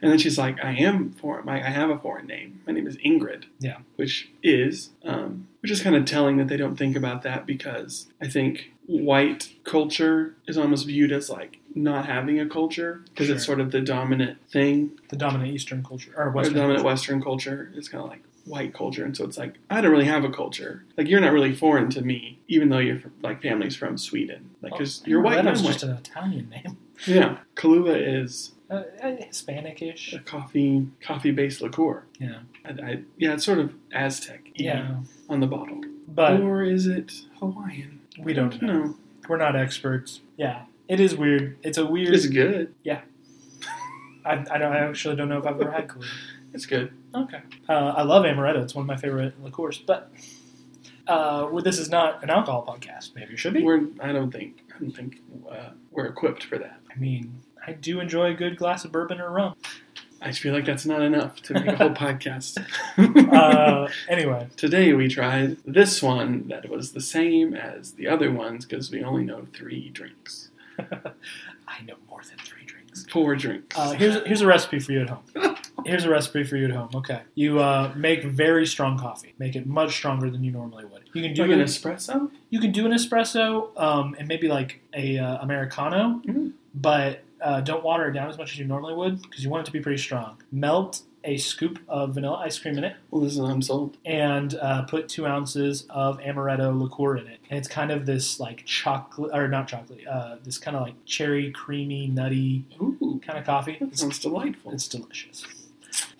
then she's like, "I am foreign. I I have a foreign name. My name is Ingrid." Yeah. which is um, which is kind of telling that they don't think about that because I think white culture is almost viewed as like not having a culture because it's sort of the dominant thing. the dominant Eastern culture or Western. the dominant culture. Western culture is kind of like white culture, and so it's like I don't really have a culture. Like you're not really foreign to me, even though you're like family's from Sweden. Like because Oh, you're white and I'm Amaretto's white. just an Italian name, Yeah, Kahlua is uh, uh, Hispanic-ish. a coffee coffee based liqueur. Yeah, I, I, yeah, it's sort of Aztec. yeah, on the bottle. but or is it Hawaiian? We don't know. No, We're not experts. Yeah, it is weird. It's a weird. it's good. Yeah. I, I don't. I actually don't know if I've ever had Kahlua. It's good. Okay. Uh, I love amaretto. It's one of my favorite liqueurs. But uh, well, this is not an alcohol podcast. Maybe it should be. We're. I don't think. I don't think uh, we're equipped for that. I mean, I do enjoy a good glass of bourbon or rum. I feel like that's not enough to make a whole podcast. Uh, anyway, Today we tried this one that was the same as the other ones because we only know three drinks, I know more than three drinks. four drinks. Uh, here's here's a recipe for you at home. Here's a recipe for you at home. Okay, you uh, make very strong coffee. Make it much stronger than you normally would. You can do like an it. espresso. You can do an espresso um, and maybe like a uh, americano, Mhm. but uh, don't water it down as much as you normally would because you want it to be pretty strong. Melt a scoop of vanilla ice cream in it Well, this is I'm sold. and uh, put two ounces of amaretto liqueur in it. And it's kind of this like chocolate or not chocolate, uh, this kind of like cherry, creamy, nutty Ooh, kind of coffee. that sounds delightful. It's delicious.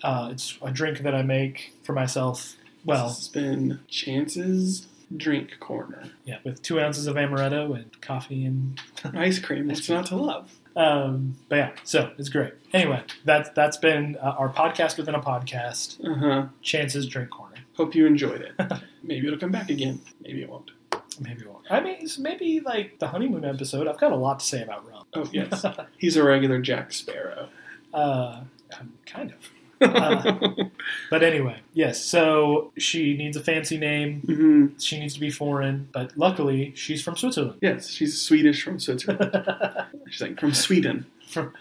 Uh, it's a drink that I make for myself. Well, it's been Chance's drink corner. yeah, with two ounces of amaretto and coffee and Ice cream. What's not to love? Um, but yeah, so it's great. Anyway, that's that's been uh, our podcast within a podcast. Uh huh. Chances drink corner. Hope you enjoyed it. Maybe it'll come back again. Maybe it won't. Maybe it won't. I mean, maybe like the honeymoon episode. I've got a lot to say about rum. Oh yes, he's a regular Jack Sparrow. Uh, um, kind of. Uh, But anyway, yes. So she needs a fancy name. hmm She needs to be foreign, but luckily she's from Switzerland. Yes, she's Swedish from Switzerland. She's like from Sweden. From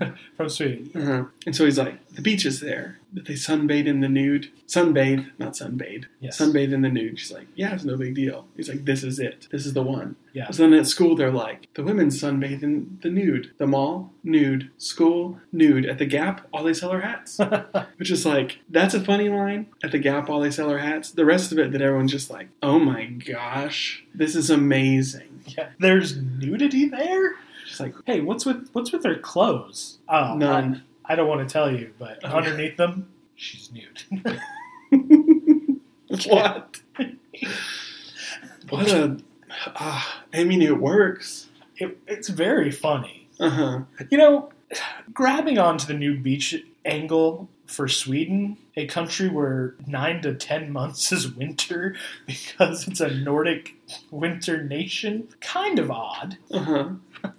from Sweden. Uh-huh. And so he's like, the beach is there. That they sunbathe in the nude. Sunbathe, not sunbathe. Yes. Sunbathe in the nude. She's like, yeah, it's no big deal. He's like, this is it. This is the one. Yeah. So then at school, they're like, the women sunbathe in the nude. The mall, nude. School, nude. At the Gap, all they sell are hats. Which is like, that's a funny line. At the Gap, all they sell are hats. The rest of it, that everyone's just like, oh my gosh, this is amazing. yeah. There's nudity there. Just like, Hey, what's with what's with her clothes? Oh, none. I, I don't want to tell you, but Oh. underneath them, she's nude. what? what a. Ah, I mean, it works. it, it's very funny. Uh huh. You know, grabbing onto the nude beach angle for Sweden, a country where nine to ten months is winter because it's a Nordic winter nation, kind of odd. Uh huh.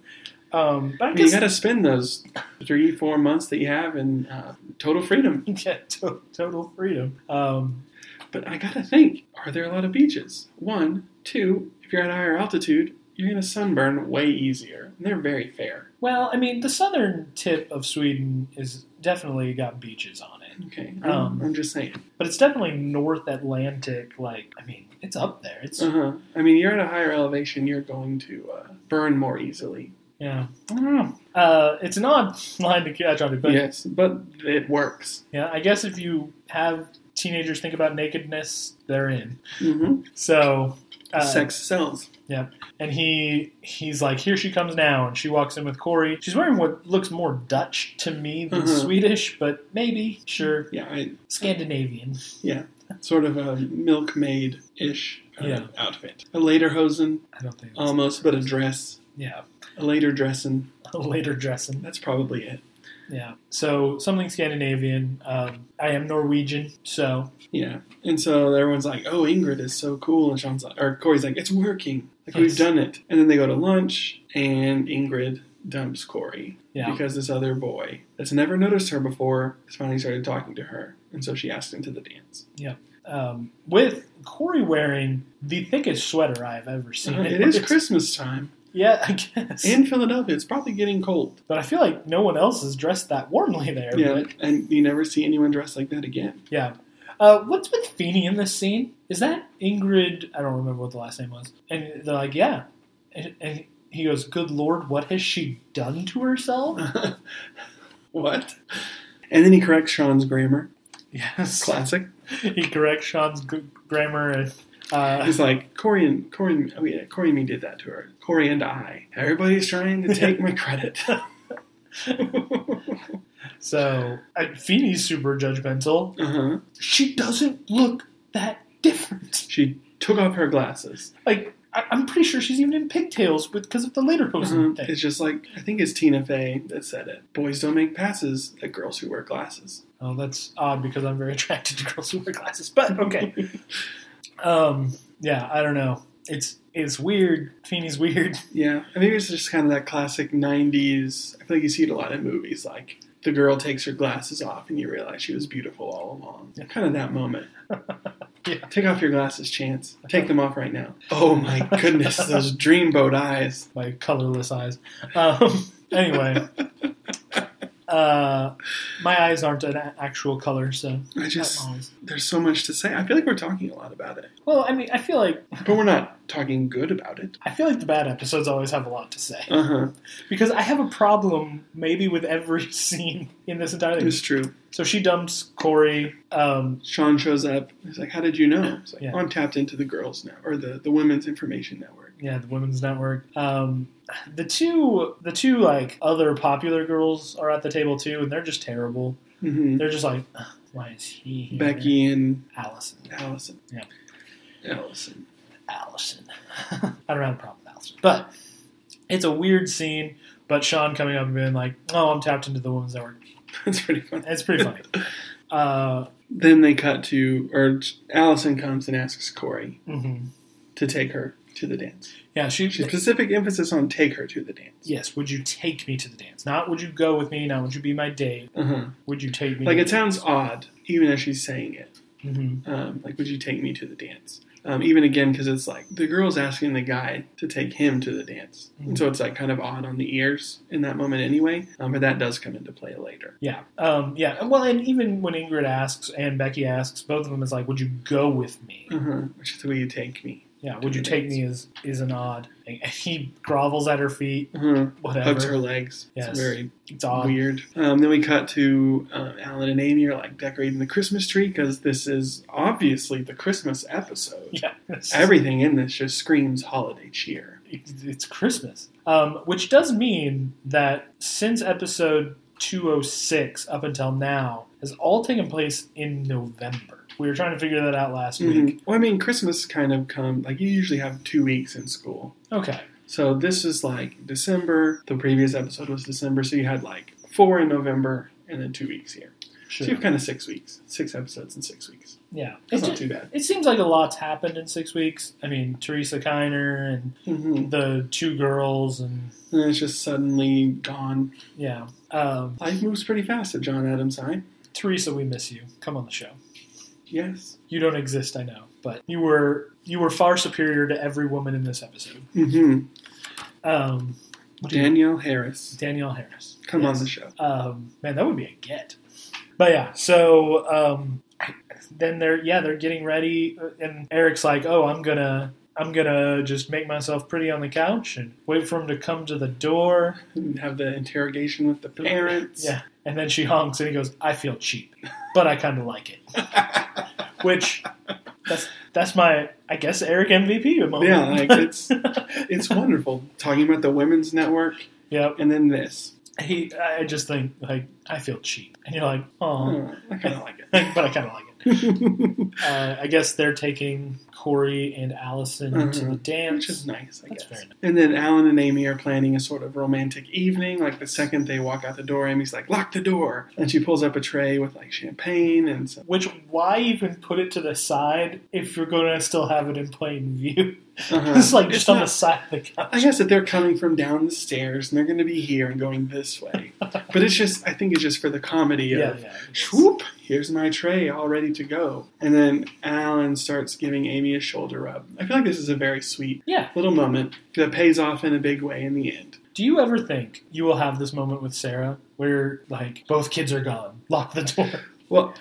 Um, but I mean, you got to spend those three, four months that you have in uh, total freedom. yeah, to- total freedom. Um, But I got to think: Are there a lot of beaches? One, two. If you're at higher altitude, you're going to sunburn way easier. And they're very fair. well, I mean, the southern tip of Sweden is definitely got beaches on it, Okay. Um, I'm, I'm just saying. but it's definitely North Atlantic. Like, I mean, it's up there. It's Uh huh. I mean, you're at a higher elevation. You're going to uh, burn more easily. Yeah. I don't know. Uh, it's an odd line to catch on to, but yes, but it works. Yeah, I guess if you have teenagers think about nakedness, they're in. hmm So, uh, Sex sells. Yeah, and he he's like, here she comes now, and she walks in with Corey. She's wearing what looks more Dutch to me than Mhm. Swedish, but maybe sure Yeah, I, Scandinavian. Yeah. Sort of a milkmaid ish uh, Yeah. outfit. A lederhosen, I don't think. That's, almost, but a dress. yeah, A later dressing. later dressing. That's probably it. Yeah. So something Scandinavian. Um, I am Norwegian, so Yeah. And so everyone's like, "Oh, Ingrid is so cool," and Shawn's like, or Corey's like, "It's working. Like we've Yes. done it." And then they go to lunch, and Ingrid dumps Corey yeah. because this other boy that's never noticed her before has finally started talking to her, and so she asked him to the dance. Yeah. Um, with Corey wearing the thickest sweater I've ever seen. Uh, it is Christmas time Yeah, I guess. in Philadelphia. It's probably getting cold. but I feel like no one else is dressed that warmly there. Yeah, But and you never see anyone dressed like that again. yeah. Uh, what's with Feeny in this scene? Is that Ingrid? I don't remember what the last name was. And they're like, yeah. And, and he goes, "Good lord, what has she done to herself?" what? And then he corrects Shawn's grammar. yes. Classic. he corrects Shawn's g- grammar and uh, He's like Corey and Corey. and- Oh yeah, Corey and me did that to her. Corey and I. Everybody's trying to take my credit. so uh, Feeny's super judgmental. uh huh. She doesn't look that different. She took off her glasses. Like I, I'm pretty sure she's even in pigtails because of the later Uh-huh. thing. It's just like I think it's Tina Fey that said it. Boys don't make passes at girls who wear glasses. Oh, that's odd because I'm very attracted to girls who wear glasses. But okay. um, yeah, I don't know. It's it's weird. Feeny's weird. Yeah, I think it's just kind of that classic '90s. I feel like you see it a lot in movies, like the girl takes her glasses off and you realize she was beautiful all along. Kind of that moment. Yeah. Take off your glasses, Chance. Take them off right now. Oh my goodness, those dreamboat eyes. My colorless eyes. Um, anyway, uh, my eyes aren't an actual color, so I just there's so much to say. I feel like we're talking a lot about it, Well, I mean, I feel like but we're not talking good about it. I feel like the bad episodes always have a lot to say Uh huh. because I have a problem maybe with every scene in this entire thing. It's true. So she dumps Corey. Um, Shawn shows up. He's like, "How did you know?" It's like, Yeah. "Oh, I'm tapped into the girls now, or the the Women's Information Network." Yeah, the Women's Network. Um, the two, the two like other popular girls are at the table too, and they're just terrible. hmm They're just like, why is he here? Becky and Allison, Allison. Yeah. Allison. Allison. I don't have a problem with Allison, but it's a weird scene. But Shawn coming up and being like, "Oh, I'm tapped into the Women's Network." That's pretty fun. It's pretty funny. uh, Then they cut to, or Allison comes and asks Corey mhm. to take her to the dance. Yeah, she. Specific emphasis on take her to the dance. Yes, would you take me to the dance? Not would you go with me? Not would you be my date? Uh-huh. Would you take me? Like it sounds odd, even as she's saying it. hmm Um, like, would you take me to the dance? Um, even again, because it's like the girl's asking the guy to take him to the dance, and so it's like kind of odd on the ears in that moment anyway. Um, but that does come into play later. Yeah, um, yeah. Well, and even when Ingrid asks and Becky asks, both of them is like, "Would you go with me?" Uh-huh. Which is the way you take me. Yeah, would you take me? Is is an odd thing. And he grovels at her feet. Uh-huh. Whatever. Hugs her legs. Yes. It's very It's odd. weird. Um, then we cut to uh, Alan and Amy are like decorating the Christmas tree because this is obviously the Christmas episode. Yeah, Everything in this just screams holiday cheer. it's Christmas, um, which does mean that since episode 206 up until now has all taken place in November. We were trying to figure that out last week. Mhm. Well, I mean, Christmas kind of come like you usually have two weeks in school. Okay, So this is like December. The previous episode was December, so you had like four in November and then two weeks here. So you've kind of six weeks, six episodes in six weeks. Yeah, That's It not ju- too bad. It seems like a lot's happened in six weeks. I mean, Teresa Keiner and hmm the two girls, and And it's just suddenly gone. yeah. Um, Life moves pretty fast at John Adams' High. Teresa, we miss you. Come on the show. Yes. You don't exist, I know, but you were you were far superior to every woman in this episode. hmm Um, what do you- Danielle Harris, Danielle Harris. come Yes. on the show. Um, man, that would be a get. But yeah, so um, then they're yeah they're getting ready, and Eric's like, oh, I'm gonna I'm gonna just make myself pretty on the couch and wait for him to come to the door. And have the interrogation with the parents. Yeah, and then she honks and he goes, I feel cheap, but I kind of like it. Which that's that's my I guess Eric MVP moment. Yeah, like it's it's wonderful talking about the women's network yep. and then this. He I just think like I feel cheap, and you're like, oh, I kind of like it. but I kind of like it. uh, I guess they're taking Corey and Allison to the dance. Which is nice, I That's guess. nice. And then Alan and Amy are planning a sort of romantic evening. Like the second they walk out the door, Amy's like, "Lock the door," and she pulls up a tray with like champagne and some. Which why even put it to the side if you're going to still have it in plain view? Uh-huh. it's like just on not- the side of the couch. I guess that they're coming from down the stairs and they're going to be here and going this way. but it's just, I think it's just for the comedy yeah, of, yeah. swoop, here's my tray all ready to go. And then Alan starts giving Amy a shoulder rub. I feel like this is a very sweet Yeah. little moment that pays off in a big way in the end. Do you ever think you will have this moment with Sarah where like both kids are gone, lock the door? Well,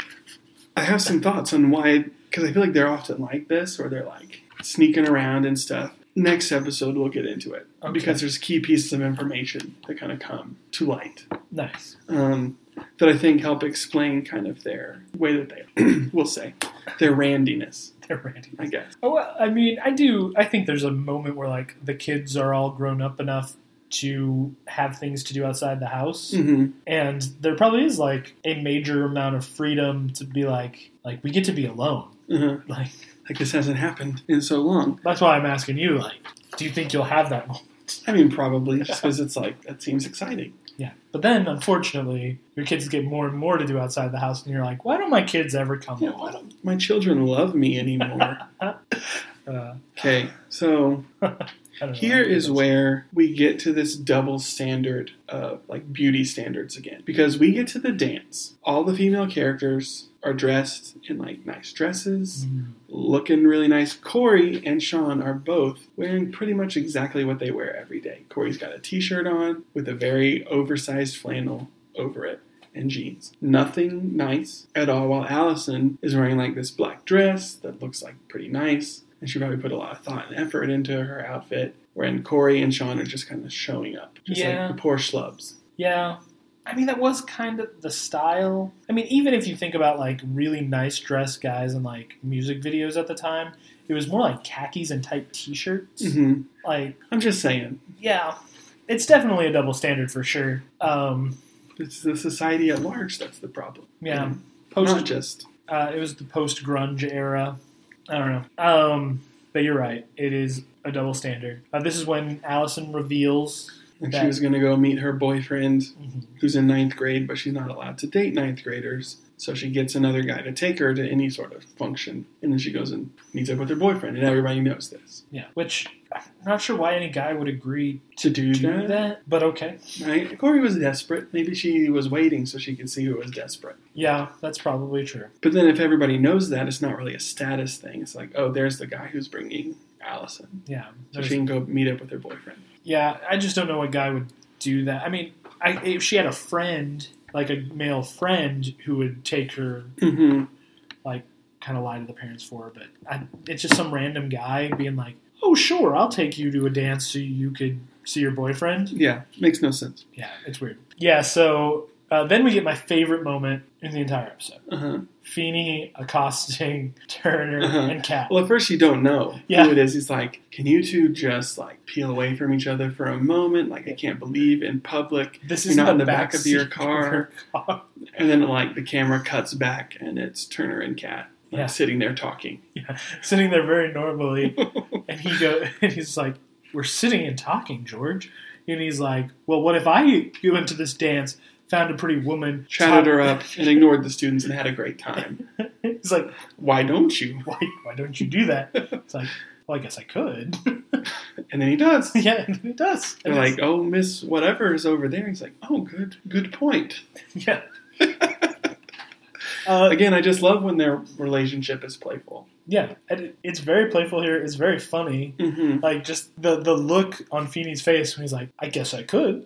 I have some thoughts on why, because I feel like they're often like this, or they're like sneaking around and stuff. Next episode, we'll get into it Okay. because there's key pieces of information that kind of come to light Nice. um, that I think help explain kind of their way that they, we'll say, their randiness, They're Randy. I guess. Oh, well, I mean, I do. I think there's a moment where like the kids are all grown up enough to have things to do outside the house, hmm and there probably is like a major amount of freedom to be like, like we get to be alone. Uh-huh. Like Like this hasn't happened in so long. that's why I'm asking you. Like, do you think you'll have that moment? I mean, probably just because it's like that seems exciting. Yeah. But then, unfortunately, your kids get more and more to do outside the house, and you're like, why don't my kids ever come Yeah, home? why don't my children love me anymore? Uh, okay, so don't know. Here is where we get to this double standard of like beauty standards again. Because we get to the dance. All the female characters are dressed in like nice dresses, Mm. looking really nice. Corey and Shawn are both wearing pretty much exactly what they wear every day. Corey's got a t shirt on with a very oversized flannel over it. And jeans. Nothing nice at all, while Allison is wearing like this black dress that looks like pretty nice. And she probably put a lot of thought and effort into her outfit. Wherein Corey and Shawn are just kind of showing up. Just Yeah. like the poor schlubs. Yeah. I mean, that was kind of the style. I mean, even if you think about like really nice dressed guys in like music videos at the time, it was more like khakis and tight t shirts. hmm Like, I'm just saying. yeah, it's definitely a double standard for sure. Um, It's the society at large that's the problem. yeah. And Post, Not just. uh, it was the post grunge era. I don't know. Um, but you're right. It is a double standard. Uh, this is when Allison reveals. Like that- she was going to go meet her boyfriend Mhm. who's in ninth grade, but she's not allowed to date ninth graders. So she gets another guy to take her to any sort of function. And then she goes and meets up with her boyfriend. And everybody knows this. Yeah, which I'm not sure why any guy would agree To do, to do that, that, but okay. right? Corey was desperate. Maybe she was waiting so she could see who was desperate. Yeah, that's probably true. But then if everybody knows that, it's not really a status thing. It's like, oh, there's the guy who's bringing Allison. Yeah, So she can go meet up with her boyfriend. Yeah. I just don't know what guy would do that. I mean, I, if she had a friend, like a male friend, who would take her, hmm kind of lie to the parents for her, but I, it's just some random guy being like, "Oh, sure, I'll take you to a dance so you could see your boyfriend." Yeah, makes no sense. Yeah, it's weird. Yeah, so uh, then we get my favorite moment in the entire episode: Uh-huh. Feeny accosting Turner Uh-huh. and Kat. Well, at first you don't know Yeah. who it is. He's like, "Can you two just like peel away from each other for a moment? Like, I can't believe in public." This is not the in the back of your car. car. And then like the camera cuts back, and it's Turner and Kat like, Yeah. sitting there talking. Yeah, sitting there very normally, and he go and he's like, "We're sitting and talking, George," and he's like, "Well, what if I go into this dance, found a pretty woman, Chatted her up and ignored the students and had a great time. He's like, Why don't you? "Why? Why don't you do that?" It's like, "Well, I guess I could." And then he does. yeah, and he does. They're like, "Oh, Miss whatever is over there." He's like, "Oh, good, good point." yeah. Uh, Again, I just love when their relationship is playful. yeah, and it's very playful here. It's very funny. hmm Like just the the look on Feeny's face when he's like, "I guess I could."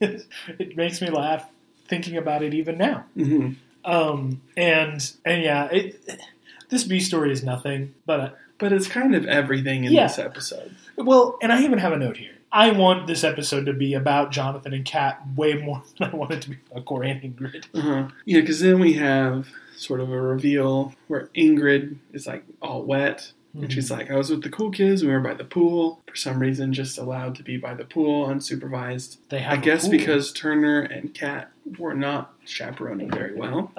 it makes me laugh thinking about it even now. hmm Um, and and yeah, it, this B story is nothing, but uh, But it's kind of everything in Yeah. this episode. well, and I even have a note here. I want this episode to be about Jonathan and Kat way more than I want it to be about Corey and Ingrid. Uh-huh. Yeah, because then we have sort of a reveal where Ingrid is like all wet. And she's like, I was with the cool kids. We were by the pool. For some reason, just allowed to be by the pool, unsupervised. They have I guess pool. because Turner and Kat were not chaperoning very well.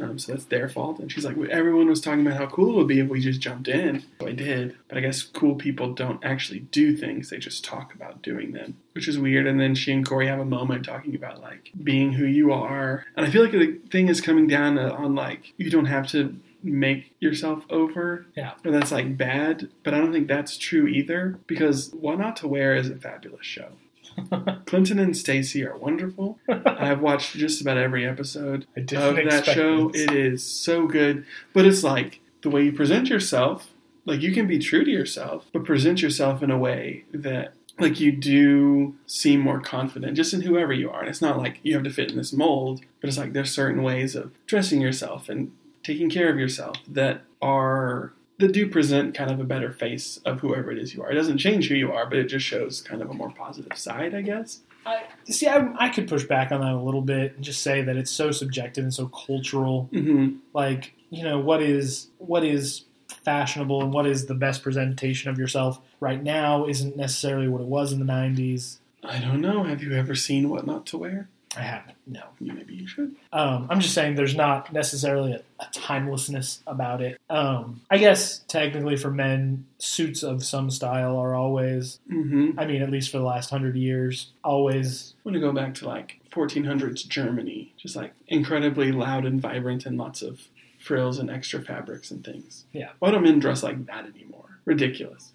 Um, so that's their fault. And she's like, everyone was talking about how cool it would be if we just jumped in. So I did. But I guess cool people don't actually do things, they just talk about doing them, which is weird. And then she and Corey have a moment talking about like being who you are. And I feel like the thing is coming down on like, you don't have to make yourself over. Yeah. Or that's like bad. But I don't think that's true either because What Not to Wear is a fabulous show. Clinton and Stacy are wonderful. I've watched just about every episode I of that show. this. It is so good. But it's like the way you present yourself, like you can be true to yourself, but present yourself in a way that like you do seem more confident just in whoever you are. And it's not like you have to fit in this mold, but it's like there's certain ways of dressing yourself and taking care of yourself that are that do present kind of a better face of whoever it is you are. It doesn't change who you are, but it just shows kind of a more positive side, I guess. I, see, I, I could push back on that a little bit and just say that it's so subjective and so cultural. hmm Like, you know, what is what is fashionable and what is the best presentation of yourself right now isn't necessarily what it was in the '90s. I don't know. Have you ever seen What Not to Wear? I haven't. No. Maybe you should. Um, I'm just saying there's not necessarily a, a timelessness about it. Um, I guess technically for men, suits of some style are always, Mm-hmm. I mean, at least for the last hundred years, always. I want to go back to like 1400s Germany, just like incredibly loud and vibrant and lots of frills and extra fabrics and things. Yeah. Why don't men dress like that anymore? Ridiculous.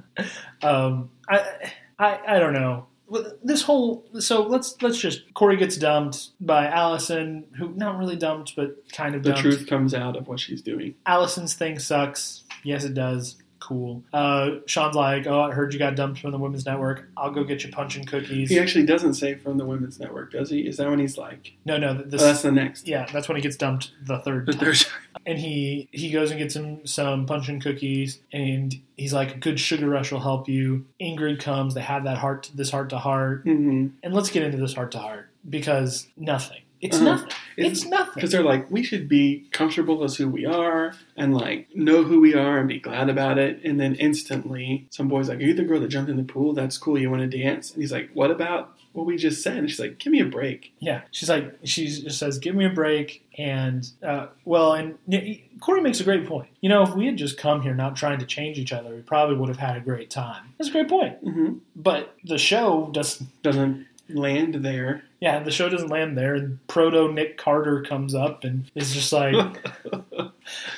um, I, I, I don't know. This whole so let's let's just Corey gets dumped by Allison, who not really dumped, but kind of The dumped. truth comes out of what she's doing. Allison's thing sucks. Yes, it does. Cool. Uh, Shawn's like, oh, I heard you got dumped from the Women's Network. I'll go get you punch and cookies. He actually doesn't say from the Women's Network, does he? Is that when he's like, No, no, this. oh, that's the next? yeah, that's when he gets dumped the third The time. and he he goes and gets him some punch and cookies and he's like a good sugar rush will help you ingrid comes they have that heart this heart to heart Mm-hmm. and let's get into this heart to heart because nothing it's Uh-huh. nothing It's- it's nothing Because they're like, we should be comfortable as who we are and like know who we are and be glad about it. And then instantly, some boy's like, Are you the girl that jumped in the pool? That's cool. You want to dance? And he's like, What about what we just said? And she's like, Give me a break. yeah she's like she just says give me a break and uh, well and corey makes a great point you know if we had just come here not trying to change each other we probably would have had a great time that's a great point hmm but the show does Doesn't land there. yeah the show doesn't land there and proto nick carter comes up and is just like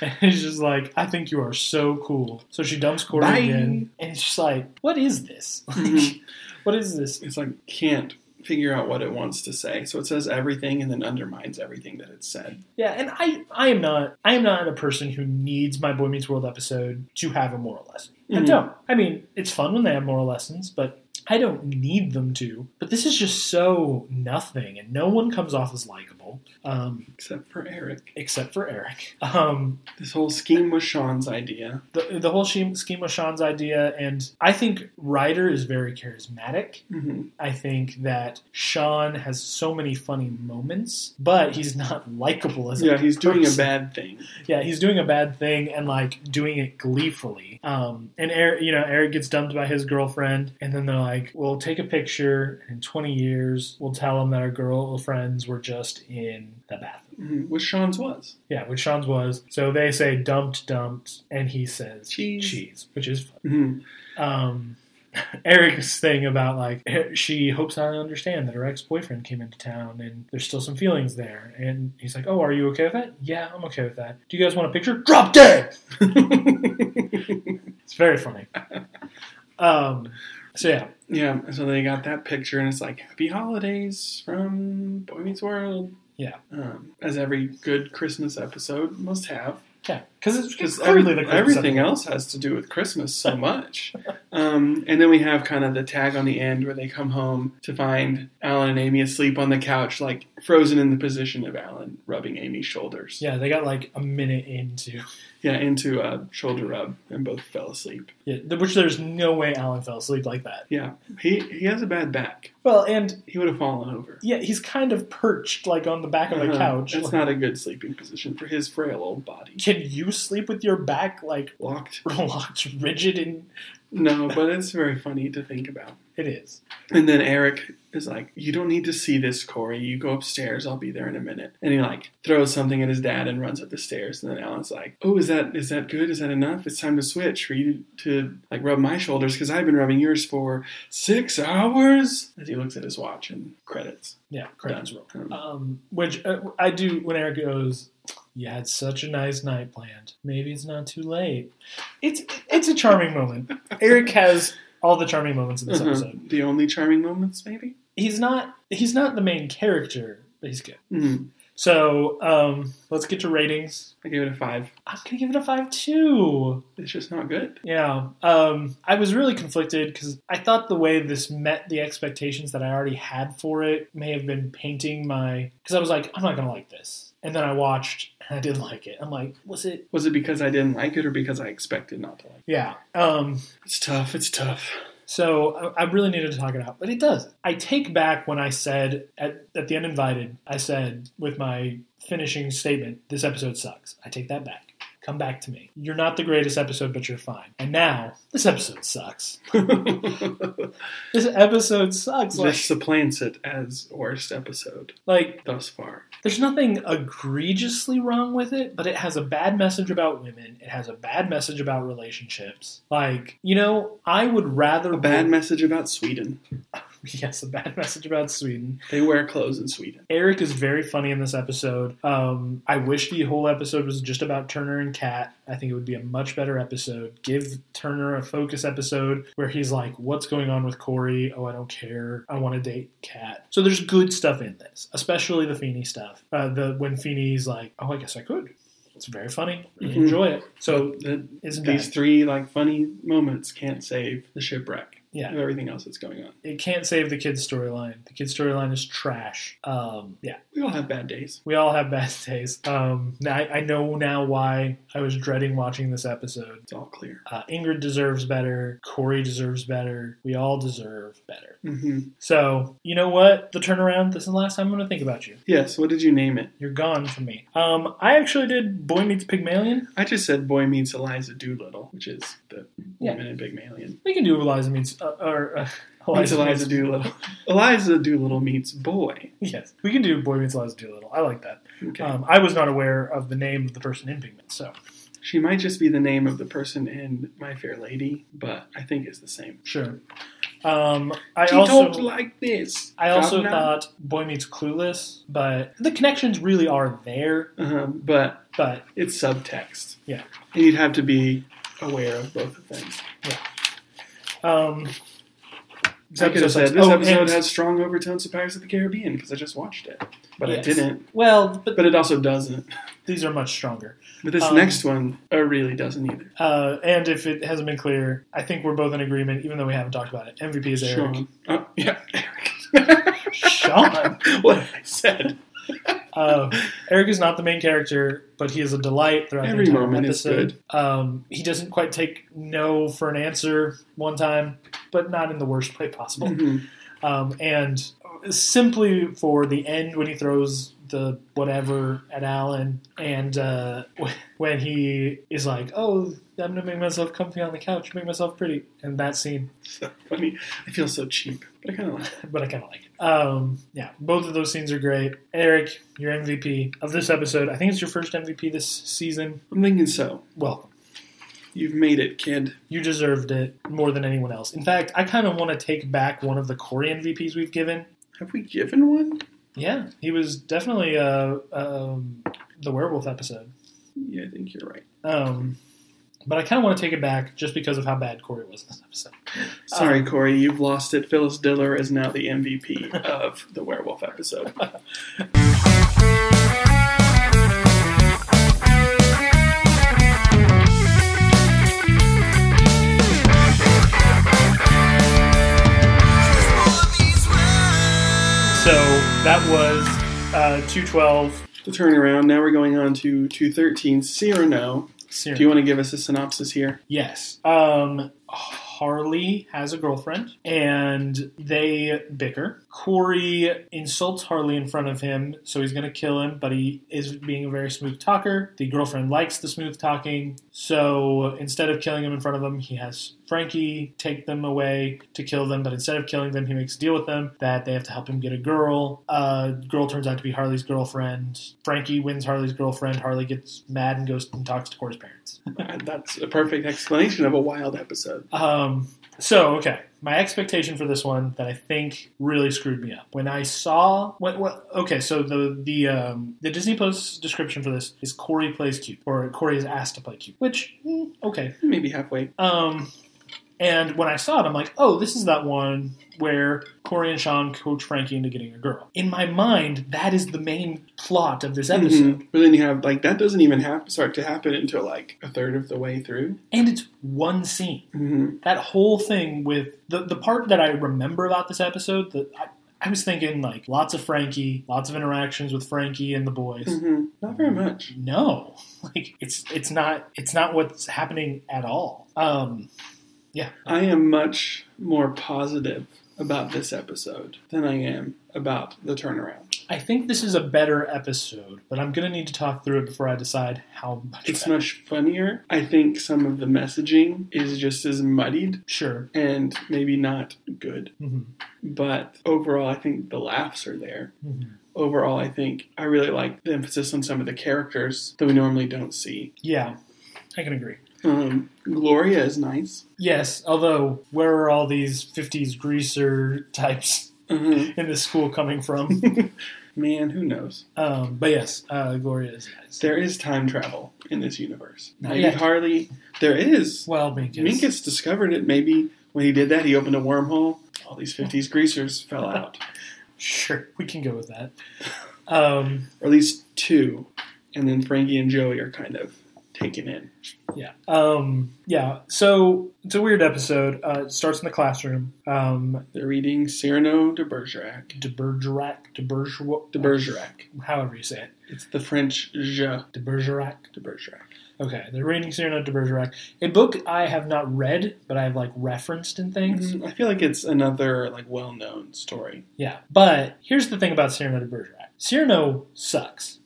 And he's just like, I think you are so cool. So she dumps Corey Bye. again, and it's just like, what is this? Mhm. what is this? it's like, can't figure out what it wants to say. So it says everything and then undermines everything that it said. Yeah, and I, I am not, I am not a person who needs my Boy Meets World episode to have a moral lesson. I Mhm. don't. I mean, it's fun when they have moral lessons, but I don't need them to. But this is just so nothing, and no one comes off as likable, um, Except for Eric. except for Eric. Um, This whole scheme was Shawn's idea. the, the whole scheme, scheme was Shawn's idea, and I think Rider is very charismatic. hmm I think that Shawn has so many funny moments, but he's not likable as a Yeah, he's doing a bad thing. Yeah, he's doing a bad thing and like doing it gleefully. Um, and Eric, you know, Eric gets dumped by his girlfriend, and then they're like, "We'll take a picture. and In 20 years, we'll tell him that our girlfriends were just in the bathroom." Mhm. Which Shawn's was. Yeah, which Shawn's was. So they say dumped, dumped, and he says Cheese. cheese, which is fun. hmm um, Eric's thing about like she hopes I understand that her ex boyfriend came into town and there's still some feelings there. And he's like, "Oh, are you okay with that? Yeah, I'm okay with that. Do you guys want a picture? Drop dead." It's very funny. Um, so yeah, Yeah, so they got that picture, and it's like "Happy Holidays" from Boy Meets World. Yeah. um, as every good Christmas episode must have, yeah, because it's, because it's clearly the Christmas everything else has to do with Christmas so much. um, and then we have kind of the tag on the end where they come home to find Alan and Amy asleep on the couch, like frozen in the position of Alan rubbing Amy's shoulders. Yeah, they got like a minute into yeah, into a shoulder rub, and both fell asleep. yeah, which there's no way Alan fell asleep like that. Yeah, he he has a bad back. Well, and He would have fallen over. yeah, he's kind of perched like on the back of the Uh-huh. couch. It's Like, not a good sleeping position for his frail old body. can you sleep with your back like Locked. locked rigid and No, but it's very funny to think about. It is. And then Eric is like, "You don't need to see this, Corey. You go upstairs. I'll be there in a minute." And he like throws something at his dad and runs up the stairs. And then Alan's like, "Oh, is that is that good? Is that enough? It's time to switch for you to like rub my shoulders because I've been rubbing yours for six hours." As he looks at his watch and credits. Yeah, credits roll. Um, Um, which uh, I do when Eric goes. You had such a nice night planned. Maybe it's not too late. It's it's a charming moment. Eric has all the charming moments in this uh-huh. episode. The only charming moments, maybe. He's not he's not the main character, but he's good. Mhm. So um, let's get to ratings. I gave it a five. I'm gonna give it a five too. It's just not good. Yeah, um, I was really conflicted because I thought the way this met the expectations that I already had for it may have been painting my. Because I was like, I'm not gonna like this, and then I watched and I didn't like it. I'm like, was it? Was it because I didn't like it or because I expected not to like it? Yeah. Um, It's tough. It's tough. so I, I really needed to talk it out, but it does. I take back when I said at at the uninvited, I said with my finishing statement, this episode sucks. I take that back. Come back to me. You're not the greatest episode, but you're fine. And now this episode sucks. This episode sucks. Like, this supplants it as worst episode like thus far. there's nothing egregiously wrong with it, but it has a bad message about women. It has a bad message about relationships. Like, you know, I would rather A bad message about Sweden. yes, a bad message about Sweden. They wear clothes in Sweden. Eric is very funny in this episode. Um, I wish the whole episode was just about Turner and Kat. I think it would be a much better episode. Give Turner a focus episode where he's like, "What's going on with Corey? Oh, I don't care. I want to date Kat." So there's good stuff in this, especially the Feeny stuff. Uh, the when Feeny's like, "Oh, I guess I could." It's very funny. Really Mhm. enjoy it. So The- these bad. three like funny moments can't save the shipwreck Yeah. of everything else that's going on. it can't save the kid's storyline. The kid's storyline is trash. Um, yeah. We all have bad days. We all have bad days. Um, now, I, I know now why I was dreading watching this episode. It's all clear. Uh, Ingrid deserves better. Corey deserves better. We all deserve better. hmm So, you know what? The turnaround, this is the last time I'm going to think about you. Yes. What did you name it? You're gone from me. Um, I actually did Boy Meets Pygmalion. I just said Boy Meets Eliza Doolittle, which is the Yeah. woman in Pygmalion. We can do Eliza Meets, uh, or, uh, Eliza Meets- Doolittle. Eliza Doolittle meets Boy. Yes, we can do Boy Meets Eliza Doolittle. I like that. Okay. Um, I was not aware of the name of the person in Pigment, so she might just be the name of the person in My Fair Lady, but I think it's the same. sure. Um, I she also like this. I also thought Boy Meets Clueless, but the connections really are there. Uh-huh, but But it's subtext. Yeah. And you'd have to be aware of both of them. Um, this I could have episode said this Oh, episode has strong overtones of Pirates of the Caribbean because I just watched it, but I didn't. well, but, But it also doesn't. these are much stronger. But this Um, next one uh, really doesn't either. Uh, and if it hasn't been clear, I think we're both in agreement, even though we haven't talked about it. MVP is Eric. Shawn. Oh, yeah, Eric. Shawn. what I said. Uh, Eric is not the main character, but he is a delight throughout Every the entire moment is episode. Um, he doesn't quite take no for an answer one time, but not in the worst way possible. Mhm. Um, and simply for the end when he throws the whatever at Alan, and uh, when he is like, "Oh, I'm gonna make myself comfy on the couch, make myself pretty," and that scene, So funny. I feel so cheap, but I kind of like it. but I kind of like it. Um, yeah, both of those scenes are great. Eric, your MVP of this episode. I think it's your first MVP this season. I'm thinking so. Well, You've made it, kid. You deserved it more than anyone else. In fact, I kind of want to take back one of the Corey MVPs we've given. Have we given one? Yeah, he was definitely uh, um, the werewolf episode. Yeah, I think you're right. Um, but I kind of want to take it back just because of how bad Corey was in this episode. Sorry, Um, Corey, you've lost it. Phyllis Diller is now the MVP of the werewolf episode. So that was uh, 212. The turnaround. Now we're going on to 213. Cyrano. Do you want to give us a synopsis here? Yes. Um, Harley has a girlfriend and they bicker. Corey insults Harley in front of him, so he's going to kill him, but he is being a very smooth talker. The girlfriend likes the smooth talking, so instead of killing him in front of him, he has Frankie take them away to kill them, but instead of killing them, he makes a deal with them that they have to help him get a girl. Uh, girl turns out to be Harley's girlfriend. Frankie wins Harley's girlfriend. Harley gets mad and goes and talks to Corey's parents. That's a perfect explanation of a wild episode. Um, so okay, my expectation for this one that I think really screwed me up when I saw what, what okay, so the the um, the Disney Plus description for this is Corey plays cute or Corey is asked to play cute, which mm, okay. Maybe halfway. Um, and when I saw it, I'm like, oh, this is that one where Corey and Shawn coach Frankie into getting a girl. In my mind, that is the main plot of this episode, Mhm. But then you have like that doesn't even have start to happen until like a third of the way through. and it's one scene. hmm that whole thing with the the part that I remember about this episode that I, I was thinking like lots of Frankie, lots of interactions with Frankie and the boys. hmm Not very much. No, like it's it's not it's not what's happening at all. Um, yeah, I am much more positive about this episode than I am about the turnaround. I think this is a better episode, but I'm gonna need to talk through it before I decide how much. It's better. much funnier. I think some of the messaging is just as muddied sure. and maybe not good. hmm But overall, I think the laughs are there. hmm Overall, I think I really like the emphasis on some of the characters that we normally don't see. Yeah, I can agree. Um, Gloria is nice. Yes, although where are all these '50s greaser types Uh-huh. in this school coming from? Man, who knows? Um, but yes, uh, Gloria is nice. There is time travel in this universe. Not Maybe yet. Harley. There is. Well, Minkus. Minkus discovered it. Maybe when he did that, he opened a wormhole. All these 50s greasers fell out. Sure, we can go with that. Um, Or at least two. And then Frankie and Joey are kind of taken in. yeah. Um, yeah. So it's a weird episode. Uh, it starts in the classroom. Um, They're reading Cyrano de Bergerac. de Bergerac, de Bergerac, De Bergerac. however you say it. It's the French je De Bergerac. de Bergerac. Okay, they're reading Cyrano de Bergerac, a book I have not read, but I've like referenced in things. Mhm. I feel like it's another like well-known story. Yeah, but here's the thing about Cyrano de Bergerac. Cyrano sucks.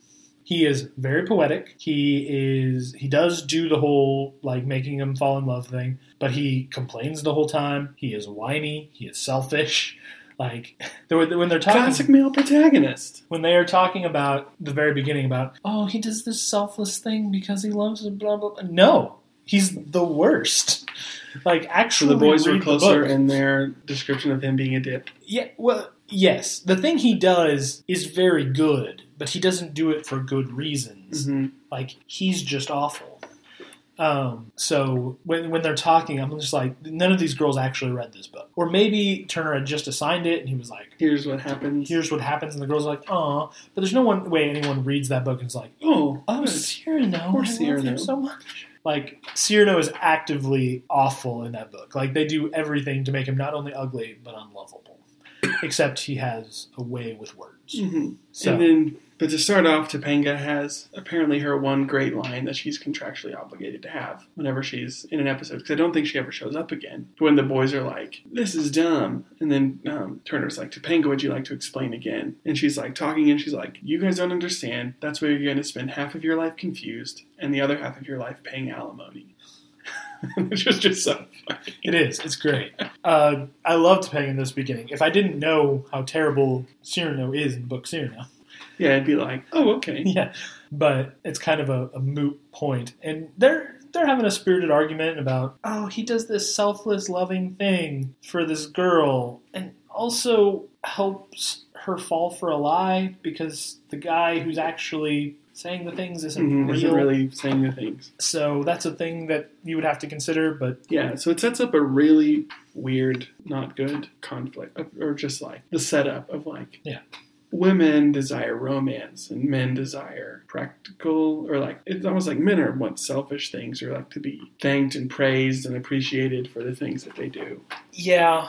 He is very poetic. He is he does do the whole like making him fall in love thing, but he complains the whole time. He is whiny. He is selfish. Like when they're talking Classic male protagonist. when they are talking about the very beginning about oh he does this selfless thing because he loves it, blah blah blah. No, he's the worst. Like So actually, the boys were closer book. in their description of him being a dip. Yeah, well, yes. The thing he does is very good, but he doesn't do it for good reasons. hmm Like he's just awful. Um, so when when they're talking, I'm just like, none of these girls actually read this book, or maybe Turner had just assigned it, and he was like, Here's what happens. "Here's what happens," and the girls are like, "Aw," but there's no one way anyone reads that book and is like, oh, "Oh. Cyrano, Poor love Cyrano. so much." Like Cyrano is actively awful in that book. Like they do everything to make him not only ugly but unlovable. Except he has a way with words. Mhm. So And then, but to start off, Topanga has apparently her one great line that she's contractually obligated to have whenever she's in an episode. Because I don't think she ever shows up again. When the boys are like, "This is dumb," and then um, Turner's like, "Topanga, would you like to explain again?" And she's like talking, and she's like, "You guys don't understand. That's why you're going to spend half of your life confused, and the other half of your life paying alimony." Which was just so funny. it is. It's great. Uh, I loved Peg in this beginning. If I didn't know how terrible Cyrano is in book Cyrano, Yeah, I'd be like, "Oh, okay." yeah, but it's kind of a, a moot point, and they're they're having a spirited argument about oh he does this selfless loving thing for this girl, and also helps her fall for a lie because the guy who's actually saying the things isn't Mhm, real. Isn't really saying the things. So that's a thing that you would have to consider, but Yeah, so it sets up a really weird, not good conflict, or just like the setup of like, Yeah. women desire romance and men desire practical, or like it's almost like men are want selfish things, or like to be thanked and praised and appreciated for the things that they do. yeah,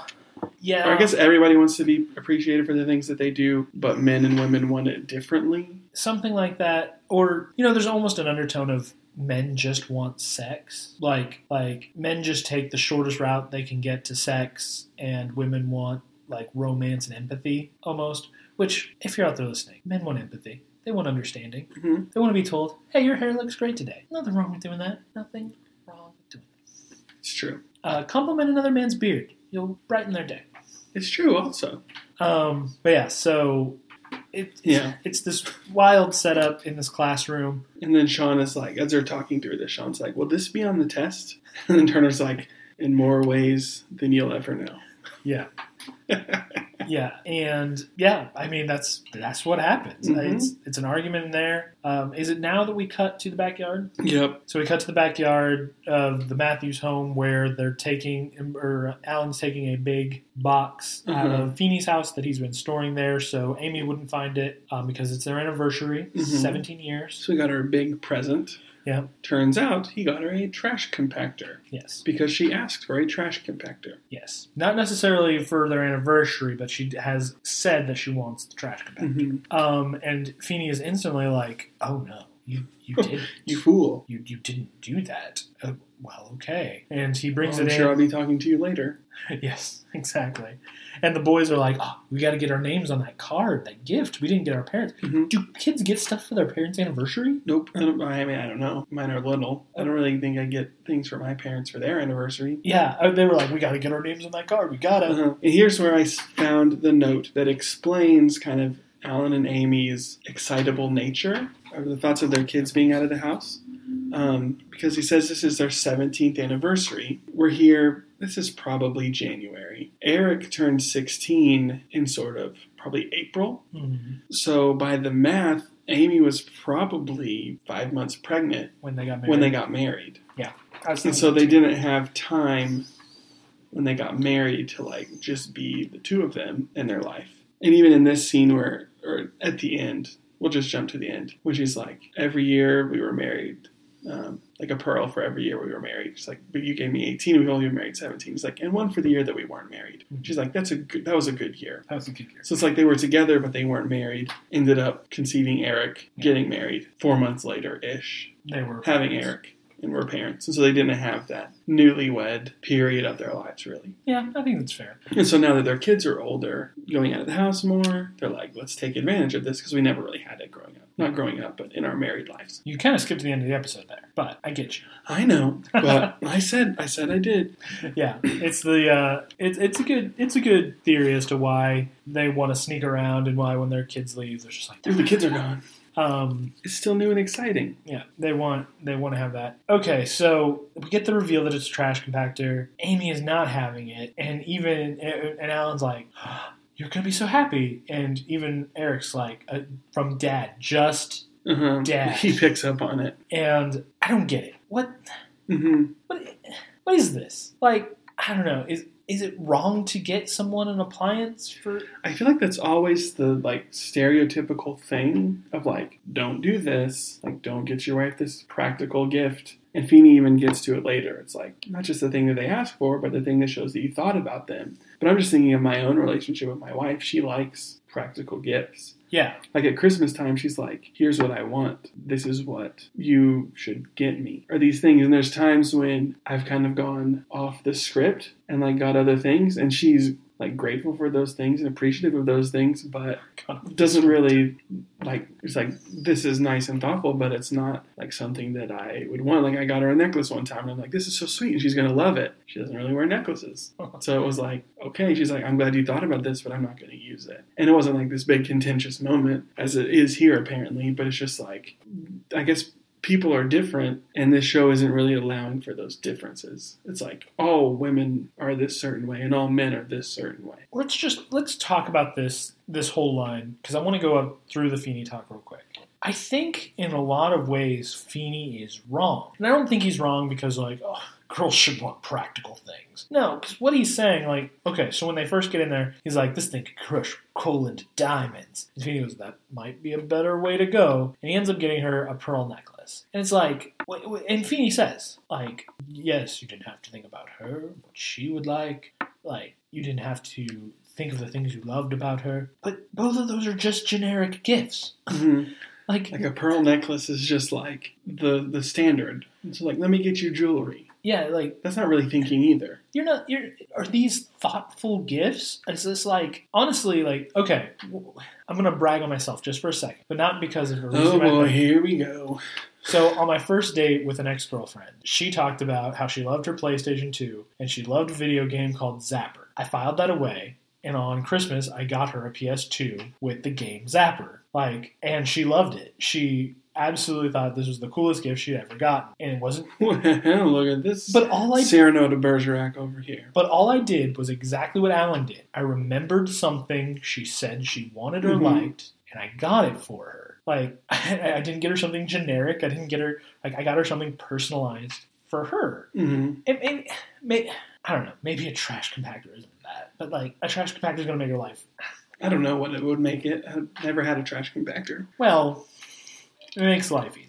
yeah. Or I guess everybody wants to be appreciated for the things that they do, but men and women want it differently. something like that or you know there's almost an undertone of men just want sex like like men just take the shortest route they can get to sex and women want like romance and empathy almost which if you're out there listening men want empathy they want understanding Mhm. they want to be told hey your hair looks great today nothing wrong with doing that nothing wrong with doing It's true. Uh, compliment another man's beard. You'll brighten their day. It's true, also. Um, but yeah, so it, Yeah. it's this wild setup in this classroom. And then Shawn is like, as they're talking through this, Shawn's like, "Will this be on the test?" And then Turner's like, "In more ways than you'll ever know." Yeah. Yeah, and yeah, I mean that's that's what happens. Mhm. It's it's an argument in there. Um, is it now that we cut to the backyard? Yep. So we cut to the backyard of the Matthews home where they're taking, or Alan's taking a big box out Mhm. of Feeny's house that he's been storing there, so Amy wouldn't find it um, because it's their anniversary, Mhm. 17 years. So we got her a big present. Yeah. Turns out he got her a trash compactor Yes, because she asked for a trash compactor. yes. Not necessarily for their anniversary, but she has said that she wants the trash compactor. Mhm. Um, and Feeny is instantly like, "Oh no, you you did You fool. you you didn't do that." Uh, well, okay. And he brings Well, I'm it sure I'll be talking to you later. yes, exactly. And the boys are like, "Oh, we got to get our names on that card, that gift. We didn't get our parents. Mhm. Do kids get stuff for their parents' anniversary?" Nope. I, I mean, I don't know. Mine are little. I don't really think I get things for my parents for their anniversary. Yeah, uh, they were like, "We got to get our names on that card. We gotta." Uh-huh. And here's where I found the note that explains kind of Alan and Amy's excitable nature of the thoughts of their kids being out of the house. Um, because he says this is their 17th anniversary. We're here, this is probably January. Eric turned 16 in sort of probably April. Mhm. So by the math, Amy was probably five months pregnant When they got married. when they got married. Was And so they didn't have time when they got married to like just be the two of them in their life. And even in this scene where, or at the end, we'll just jump to the end, when she's like, every year we were married, um, like a pearl for every year we were married. She's like, but you gave me 18, we've only been married 17. He's like, and one for the year that we weren't married. She's like, that's a good, that was a good year. That was a good year. So it's like they were together, but they weren't married. Ended up conceiving Eric, getting married four months later ish They were having Eric and were parents. And so they didn't have that newlywed period of their lives, really. Yeah, I think that's fair. And so now that their kids are older, going out of the house more, they're like, let's take advantage of this because we never really had it growing up. Not growing up, but in our married lives. You kind of skipped to the end of the episode there, but I get you. I know, but I said, I said I did. Yeah, it's the uh, it's it's a good it's a good theory as to why they want to sneak around and why when their kids leave, they're just like, Dude, the kids are gone. um, It's still new and exciting. yeah, they want they want to have that. Okay, so we get the reveal that it's a trash compactor. Amy is not having it, and even and Alan's like. You're gonna be so happy, and even Eric's like, uh, from Dad, just Uh-huh. Dad. He picks up on it. and I don't get it. What hmm what what is this? Like, I don't know. Is is it wrong to get someone an appliance for I feel like that's always the like stereotypical thing of like, don't do this, like don't get your wife this practical gift. And Feeny even gets to it later. It's like not just the thing that they ask for, but the thing that shows that you thought about them. But I'm just thinking of my own relationship with my wife. She likes practical gifts. Yeah. Like at Christmas time, she's like, here's what I want. This is what you should get me. Or these things. And there's times when I've kind of gone off the script and like got other things. And she's like grateful for those things and appreciative of those things, but doesn't really like, it's like, this is nice and thoughtful, but it's not like something that I would want. Like I got her a necklace one time and I'm like, this is so sweet. And she's to love it. She doesn't really wear necklaces. So it was like, okay, she's like, I'm glad you thought about this, but I'm not to use it. And it wasn't like this big contentious moment as it is here, apparently, but it's just like, I guess people are different, and this show isn't really allowing for those differences. It's like, all women are this certain way, and all men are this certain way. Let's just let's talk about this this whole line because I want to go up through the Feeny talk real quick. I think in a lot of ways Feeny is wrong, and I don't think he's wrong because like oh, girls should want practical things. No, because what he's saying, like, okay, so when they first get in there, he's like, this thing could crush coal into diamonds. And Feeny goes, that might be a better way to go, and he ends up getting her a pearl necklace. And it's like, wh- wh- and Feeny says, like, yes, you didn't have to think about her, what she would like, like, you didn't have to think of the things you loved about her. But both of those are just generic gifts. Mm-hmm. Like, Like a pearl necklace is just like the the standard. It's like, let me get you jewelry. Yeah, like That's not really thinking either. you're not. You're are these thoughtful gifts? Is this like honestly like okay? I'm gonna brag on myself just for a second, but not because of a reason. Oh boy, here we go. So on my first date with an ex girlfriend, she talked about how she loved her PlayStation 2 and she loved a video game called Zapper. I filed that away, and on Christmas I got her a PS2 with the game Zapper. Like, and she loved it. She absolutely thought this was the coolest gift she'd ever gotten, and it wasn't. Look at this. But all I Cyrano de Bergerac over here. But all I did was exactly what Alan did. I remembered something she said she wanted or Mhm. liked, and I got it for her. Like I, I didn't get her something generic. I didn't get her like I got her something personalized for her. hmm And, and may, I don't know. Maybe a trash compactor isn't that, but like a trash compactor is going to make her life. I don't know what it would make it. I've never had a trash compactor. Well, it makes life easier.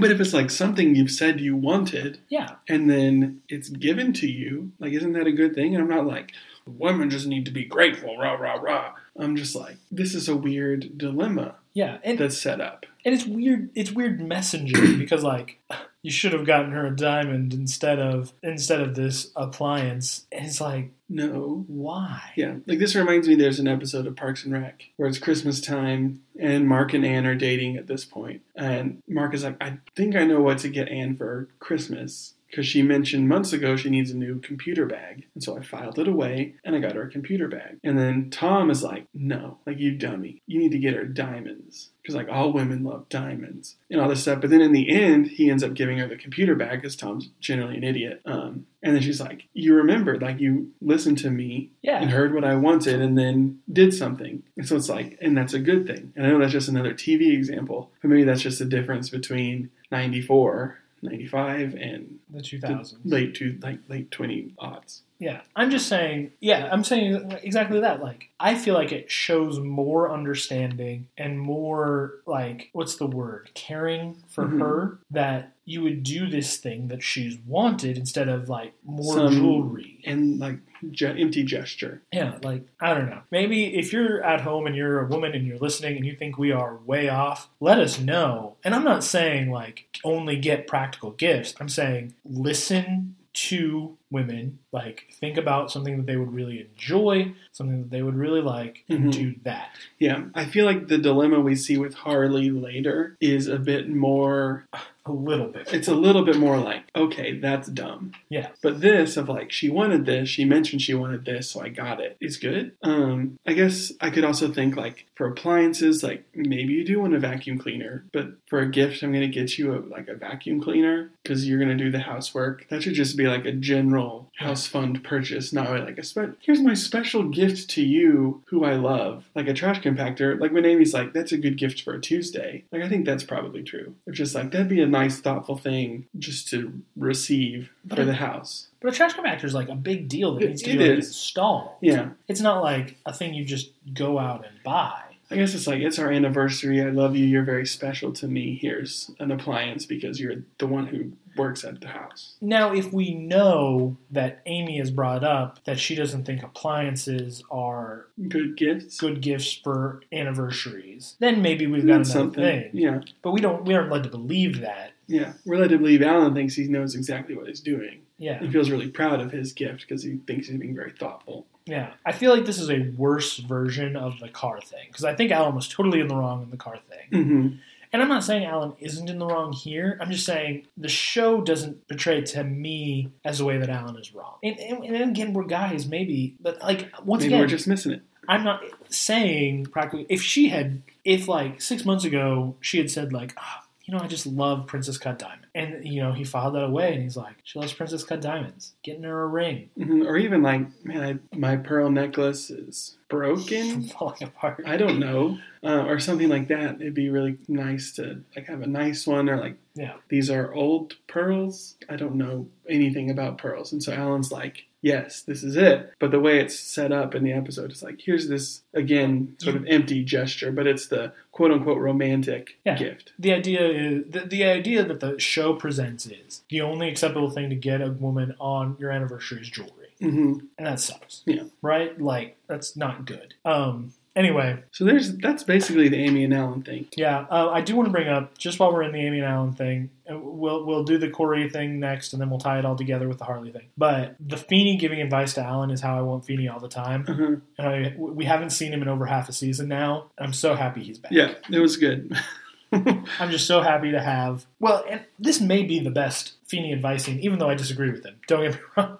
But if it's like something you've said you wanted Yeah, and then it's given to you, like, isn't that a good thing? And I'm not like, women just need to be grateful, rah, rah, rah. I'm just like, this is a weird dilemma yeah, and that's set up. And it's weird. It's weird messaging because like you should have gotten her a diamond instead of instead of this appliance. And it's like No. why? Yeah, like this reminds me there's an episode of Parks and Rec where it's Christmas time and Mark and Anne are dating at this point. And Mark is like, I think I know what to get Anne for Christmas because she mentioned months ago she needs a new computer bag. And so I filed it away and I got her a computer bag. And then Tom is like, No, like you dummy, you need to get her diamonds. Because like all women love diamonds and all this stuff. But then in the end, he ends up giving her the computer bag because Tom's generally an idiot. Um, and then she's like, You remembered, like you listened to me Yeah, and heard what I wanted and then did something. And so it's like, and that's a good thing. And I know that's just another TV example, but maybe that's just the difference between 94, 95, and the two the late to like late 20 odds. Yeah, I'm just saying. Yeah, I'm saying exactly that. Like, I feel like it shows more understanding and more like what's the word, caring for Mhm. her that you would do this thing that she's wanted instead of like more Some- jewelry. And like ge- empty gesture. Yeah, like I don't know. Maybe if you're at home and you're a woman and you're listening and you think we are way off, let us know. And I'm not saying like only get practical gifts. I'm saying listen to women, like think about something that they would really enjoy, something that they would really like, and Mhm. do that. Yeah, I feel like the dilemma we see with Harley later is a bit more A little bit. it's a little bit more like, okay, that's dumb. Yeah. But this of like, she wanted this, she mentioned she wanted this, so I got it, is good. Um, I guess I could also think like for appliances, like maybe you do want a vacuum cleaner, but for a gift, I'm gonna get you a, like a vacuum cleaner because you're gonna do the housework. That should just be like a general house fund purchase, not really like a spe- here's my special gift to you who I love, like a trash compactor. Like when Amy's like, that's a good gift for a Tuesday. Like I think that's probably true. It's just like that'd be a nice, thoughtful thing just to receive But for it- the house. But a trash compactor is like a big deal that It- needs to be like, installed. Yeah. It's not like a thing you just go out and buy. I guess it's like it's our anniversary. I love you. You're very special to me. Here's an appliance because you're the one who works at the house. Now, if we know that Amy has brought up that she doesn't think appliances are Good gifts. good gifts for anniversaries, then maybe we've got That's something. thing. Yeah. But we don't we aren't led to believe that. Yeah. We're led to believe Alan thinks he knows exactly what he's doing. Yeah. He feels really proud of his gift because he thinks he's being very thoughtful. Yeah. I feel like this is a worse version of the car thing because I think Alan was totally in the wrong in the car thing. hmm And I'm not saying Alan isn't in the wrong here. I'm just saying the show doesn't portray to me as the way that Alan is wrong. And, and, and again, we're guys, maybe, but like once Maybe again, we're just missing it. I'm not saying practically. If she had, if like six months ago she had said like, ah, you know, I just love Princess Cut Diamond, and you know he filed that away, and he's like, she loves Princess Cut Diamonds, getting her a ring, hmm Or even like, man, I, my pearl necklace is broken. falling apart. I don't know, uh, or something like that. It'd be really nice to like have a nice one, or like Yeah. these are old pearls. I don't know anything about pearls, and so Alan's like, yes, this is it. But the way it's set up in the episode, it's like here's this again sort of empty gesture, but it's the quote unquote romantic Yeah. gift. The idea is the, the idea that the show presents is the only acceptable thing to get a woman on your anniversary is jewelry, hmm and that sucks. Yeah. Right? Like that's not good. Um. Anyway, So there's that's basically the Amy and Alan thing. Yeah, uh, I do want to bring up just while we're in the Amy and Alan thing, uh, we'll we'll do the Corey thing next, and then we'll tie it all together with the Harley thing. But the Feeny giving advice to Alan is how I want Feeny all the time, Uh-huh. and I, we haven't seen him in over half a season now. I'm so happy he's back. Yeah, it was good. I'm just so happy to have. Well, and this may be the best Feeny advice scene, even though I disagree with him. Don't get me wrong,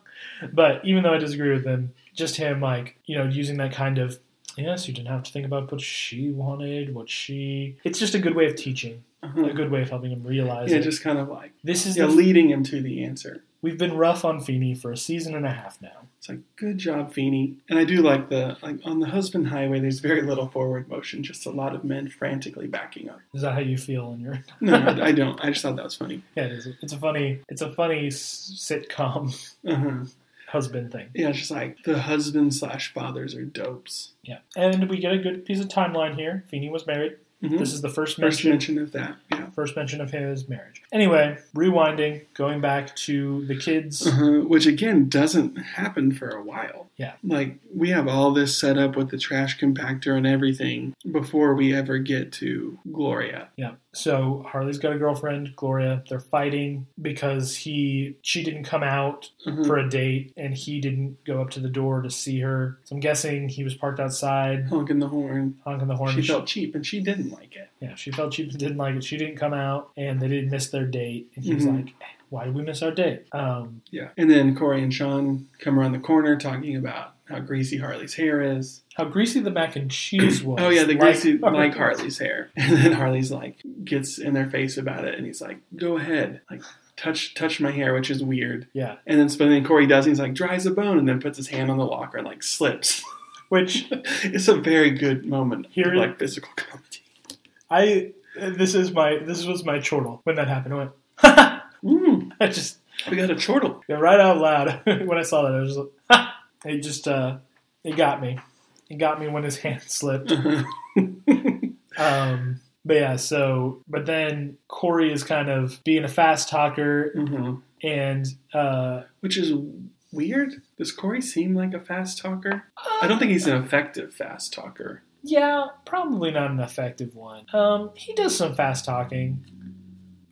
but even though I disagree with him, just him like you know using that kind of yes, you didn't have to think about what she wanted, what she. It's just a good way of teaching, a Uh-huh. good way of helping him realize Yeah, it. just kind of like this is yeah, the. leading him to the answer. We've been rough on Feeny for a season and a half now. It's like good job, Feeny. And I do like the like on the husband highway. There's very little forward motion, just a lot of men frantically backing up. Is that how you feel in your? No, I, I don't. I just thought that was funny. Yeah, it is. It's a funny. It's a funny s- sitcom Uh-huh. Husband thing. Yeah, it's just like the husband slash fathers are dopes. Yeah, and we get a good piece of timeline here. Feeny was married. Mhm. This is the first First mention. mention of that. Yeah. First mention of his marriage. Anyway, rewinding, going back to the kids. Uh-huh. Which again doesn't happen for a while. Yeah. Like we have all this set up with the trash compactor and everything before we ever get to Gloria. Yeah. So Harley's got a girlfriend, Gloria. They're fighting because he she didn't come out Uh-huh. for a date and he didn't go up to the door to see her. So I'm guessing he was parked outside honking the horn. honking the horn. She felt cheap and she didn't like it. yeah, she felt cheap she didn't like it. She didn't come out and they didn't miss their date. And he was Mhm. like, "Why did we miss our date?" Um, Yeah. And then Corey and Shawn come around the corner talking about how greasy Harley's hair is. how greasy the mac and cheese was. Oh yeah, the Like- greasy like Harley's hair. And then Harley's like gets in their face about it and he's like, Go ahead. Like touch touch my hair, which is weird. Yeah. And then but then Corey does and he's like, dries a bone and then puts his hand on the locker and like slips. Which it's a very good moment Here- of like physical comedy. I this is my this was my chortle when that happened. I went. Mm, I just we got a chortle. yeah, right out loud when I saw that. I was just like! It just uh, it got me. It got me when his hand slipped. Um, but yeah, so but then Corey is kind of being a fast talker, Mhm. and uh, Which is weird. Does Corey seem like a fast talker? I don't think he's an effective fast talker. yeah, probably not an effective one. Um, he does some fast talking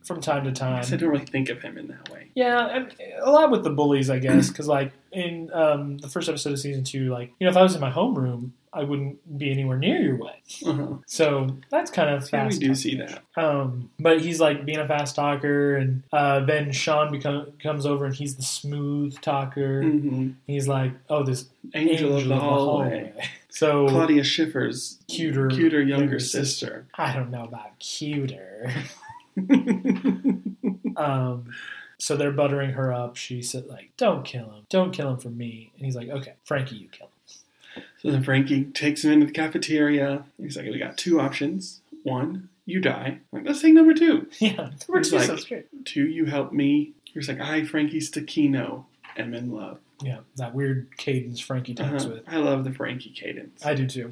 from time to time. guess I don't really think of him in that way. Yeah, and a lot with the bullies, I guess, because like in um, the first episode of season two, like you know, if I was in my homeroom, I wouldn't be anywhere near your way. Uh-huh. So that's kind of Yeah, we do see that. Um, but he's like being a fast talker, and uh, then Shawn become, comes over and he's the smooth talker. hmm He's like, "Oh, this Angel, of the hallway. So Claudia Schiffer's cuter, cuter younger younger sister. I don't know about cuter. um, so they're buttering her up. She said, "Like, don't kill him. Don't kill him for me." And he's like, "Okay, Frankie, you kill him." so then Frankie takes him into the cafeteria. He's like, "We got two options. One, you die. I'm like, let's take number two. Yeah, we're two like- so straight. Two, you help me." He's like, "I, Frankie Stecchino, am in love." Yeah, that weird cadence Frankie talks Uh-huh. with. I love the Frankie cadence. I do too.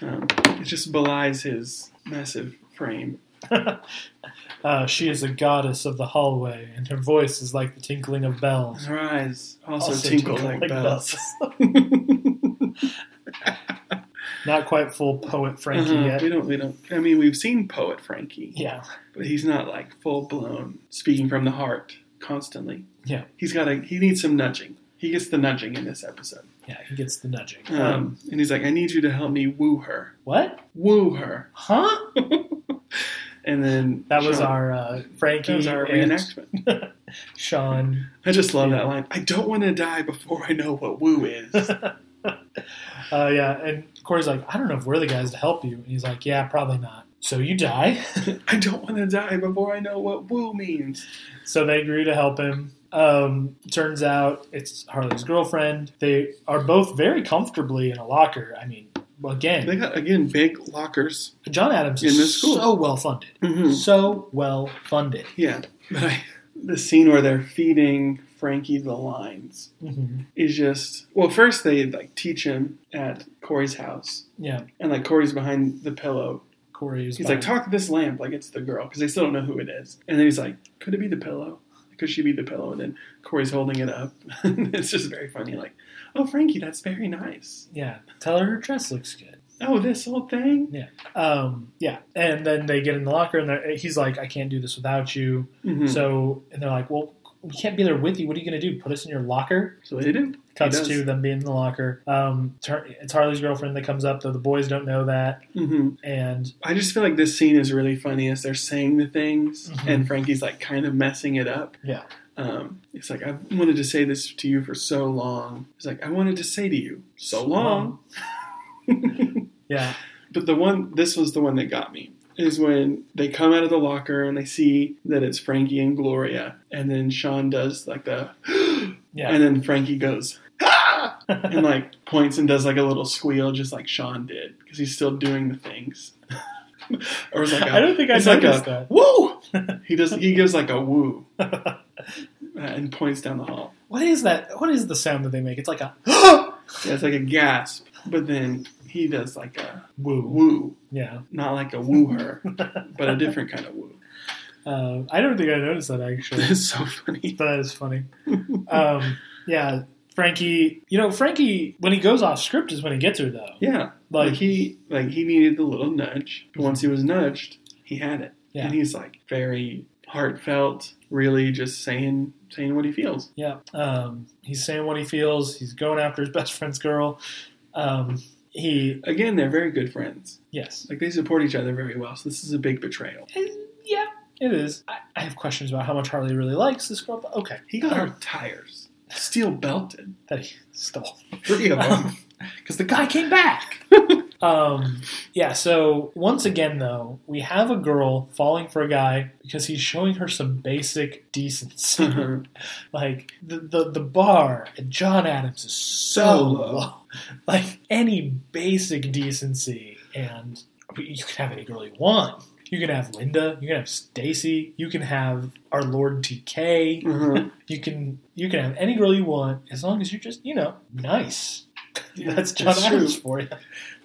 Um, it just belies his massive frame. uh, she is a goddess of the hallway, and her voice is like the tinkling of bells. Her eyes also, Also tinkle, tinkle like, like bells. Not quite full poet Frankie Uh-huh. yet. We don't. We don't. I mean, we've seen poet Frankie, Yeah, but he's not like full blown speaking from the heart constantly. Yeah. He's got a. He needs some nudging. He gets the nudging in this episode. yeah, he gets the nudging. Um, and he's like, "I need you to help me woo her, what? woo her." Huh? And then That was Shawn- our uh, Frankie that was our reenactment. Shawn. I just love Yeah. that line. I don't want to die before I know what woo is. uh, yeah, and Corey's like, I don't know if we're the guys to help you. And he's like, Yeah, probably not. So you die. I don't want to die before I know what woo means. so they agree to help him. Um, turns out it's Harley's girlfriend. They are both very comfortably in a locker. I mean, again, They got again big lockers. John Adams In is this school. so well funded. Mhm. So well funded. Yeah, but I, the scene where they're feeding Frankie the lines hmm is just well. First, they like teach him at Corey's house, Yeah, and like Corey's behind the pillow. Corey is. He's like, "Talk to this lamp like it's the girl," because they still don't know who it is. And then he's like, "Could it be the pillow? Could she be the pillow?" And then Corey's holding it up. it's just very funny. Like, "Oh, Frankie, that's very nice." Yeah, tell her her dress looks good. Oh, this whole thing. Um, yeah, and then they get in the locker, and he's like, "I can't do this without you." Mhm. So, and they're like, "Well, we can't be there with you. What are you going to do? Put us in your locker? So they do. Cuts to them being in the locker. Um, it's Harley's girlfriend that comes up, though the boys don't know that. hmm And I just feel like this scene is really funny as they're saying the things, Mhm. and Frankie's like kind of messing it up. yeah, Um, it's like I wanted to say this to you for so long. It's like I wanted to say to you so long. yeah, But the one, this was the one that got me, is when they come out of the locker and they see that it's Frankie and Gloria, and then Shawn does like the, yeah. and then Frankie goes, "Ah!" and like points and does like a little squeal, just like Shawn did, because he's still doing the things. or it's like a, I don't think I it's like noticed a, that. Woo! he does. He gives like a woo and points down the hall. What is that? What is the sound that they make? It's like a Yeah, it's like a gasp, but then he does like a woo. woo, Yeah. not like a woo her, but a different kind of woo. Uh, I don't think I noticed that actually. It's so funny. that is funny. Um, yeah, Frankie. You know, Frankie when he goes off script is when he gets her though. Yeah, like Like he like he needed the little nudge. Once he was nudged, he had it, Yeah. and he's like very heartfelt, really just saying saying what he feels. yeah, um, he's saying what he feels. He's going after his best friend's girl. Um, he Again, they're very good friends. yes, Like they support each other very well. So this is a big betrayal. And, yeah, it is. I, I have questions about how much Harley really likes this girl, but okay, He got her tires steel belted, that he stole. three of them. because the guy came back. Um, yeah. So once again, though, we have a girl falling for a guy because he's showing her some basic decency. Uh-huh. like the, the the bar at John Adams is so So low. low. Like any basic decency, and you can have any girl you want. You can have Linda. You can have Stacy. You can have our Lord TK. Uh-huh. You can you can have any girl you want as long as you're just you know nice. Yeah, That's John Adams for you.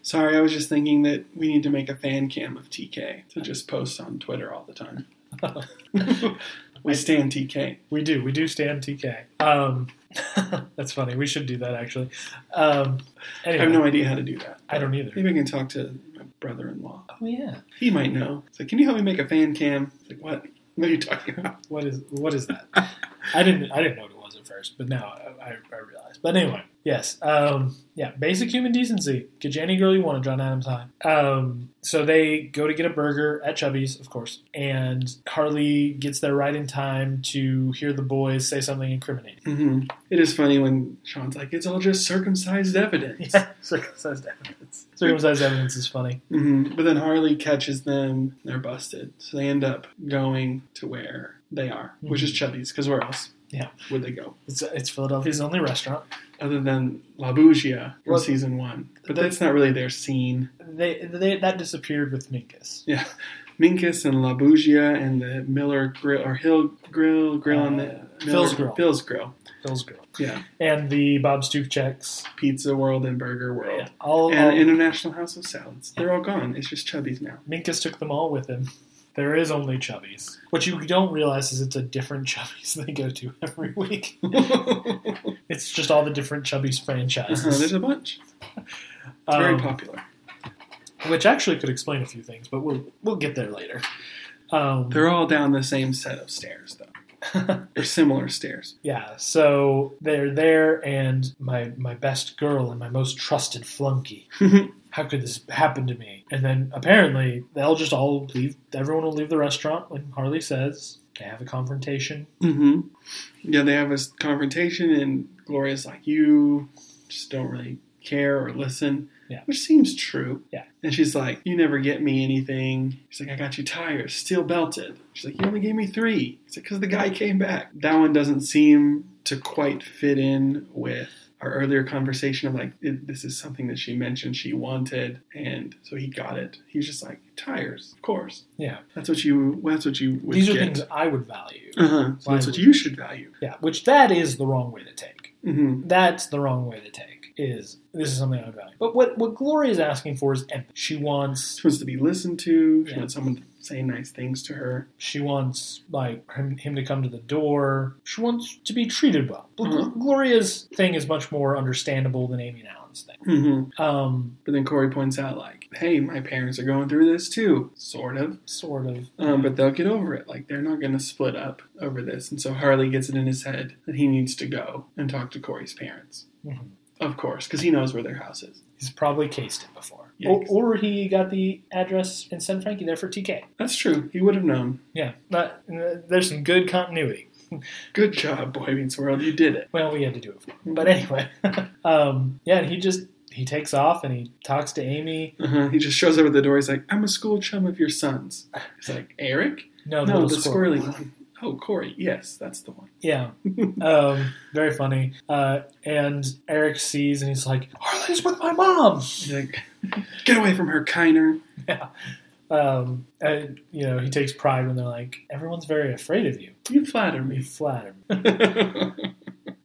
Sorry, I was just thinking that we need to make a fan cam of TK to just post on Twitter all the time. we stand TK. We do. We do stand TK. Um, that's funny. We should do that actually. Um, I have no idea how to do that. I don't either. Maybe I can talk to my brother-in-law. Oh yeah. He might know. It's like, can you help me make a fan cam? It's like, what? What are you talking about? What is what is that? I didn't I didn't know what it was at first, but now I, I, I realized. But anyway, yes, um, yeah, basic human decency. Get you any girl you want John Adams High. Um, so they go to get a burger at Chubby's, of course, and Harley gets there right in time to hear the boys say something incriminating. hmm It is funny when Shawn's like, it's all just circumcised evidence. Yeah, circumcised evidence. Circumcised evidence is funny. hmm But then Harley catches them. They're busted. So they end up going to where they are, which is Chubby's, because where else Yeah. Where'd they go? It's, it's Philadelphia's only restaurant. Other than La Bougia from Well, season one. But that's not really their scene. They, they that disappeared with Minkus. Yeah. Minkus and La Bougia and the Miller Grill, or Hill Grill, Grill on the Uh, Miller- Phil's Grill. Phil's Grill. Phil's girl. Yeah. And the Bob Stoochecks. Pizza World and Burger World. Yeah, all, And International House of Salads. They're all gone. It's just Chubby's now. Minkus took them all with him. There is only Chubby's. What you don't realize is it's a different Chubby's they go to every week. It's just all the different Chubby's Uh-huh, franchises. there's a bunch. It's very Um, popular. which actually could explain a few things, but we'll we'll get there later. Um, They're all down the same set of stairs, though. They're similar stairs. yeah, so they're there, and my my best girl and my most trusted flunky. How could this happen to me? And then apparently they'll just all leave. Everyone will leave the restaurant when Harley says they have a confrontation. hmm Yeah, they have a confrontation, and Gloria's like, "You just don't really care or listen," Yeah. which seems true. Yeah. And she's like, "You never get me anything." She's like, "I got you tires, steel belted." She's like, "You only gave me three. It's like because the guy came back. That one doesn't seem to quite fit in with. Our earlier conversation of like it, this is something that she mentioned she wanted, and so he got it. he's just like tires, of course. Yeah, That's what you. That's what you would these are get. things I would value. Uh-huh. So that's what you should value. Yeah, which that is the wrong way to take. hmm That's the wrong way to take. Is this is something I would value? But what what Gloria is asking for is empathy. She wants She wants to be listened to. She Yeah. wants someone to say nice things to her. she wants like him, him to come to the door. She wants to be treated well. But Uh-huh. Gloria's thing is much more understandable than Amy and Alan's thing. hmm Um, But then Corey points out, like, hey, my parents are going through this too, sort of. sort of. Um, but they'll get over it. Like, they're not going to split up over this. And so Harley gets it in his head that he needs to go and talk to Corey's parents. Mhm. Of course, because he knows where their house is. He's probably cased it before. Or, Yikes. or he got the address and sent Frankie there for TK. That's true. He would have known. Yeah, but, uh, there's some good continuity. Good job, Boy Meets World. You did it. Well, we had to do it for him. But anyway, um, yeah, and he just he takes off and he talks to Amy. Uh-huh. He just shows up at the door. He's like, I'm a school chum of your son's. He's like, Eric? No, the No, little the squirrel. squirrely one. Oh, Corey. Yes, that's the one. Yeah, um, very funny. Uh, and Eric sees and he's like, Harley's with my mom. He's like, get away from her, Keiner. Um, and, you know, he takes pride when they're like, everyone's very afraid of you. You flatter You me. flatter me.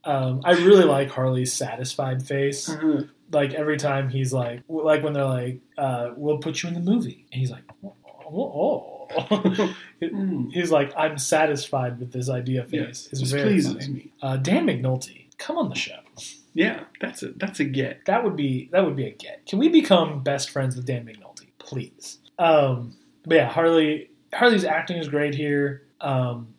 Um, I really like Harley's satisfied face. Uh-huh. Like every time he's like, like when they're like, uh, "We'll put you in the movie," and he's like, "Oh." oh. Mm. He's like, I'm satisfied with this idea face. Yes, It's very pleases funny. me. Uh, Dan McNulty, come on the show. Yeah, that's a that's a get. That would be that would be a get. Can we become best friends with Dan McNulty, please? Um, but yeah, Harley Harley's acting is great here. Um,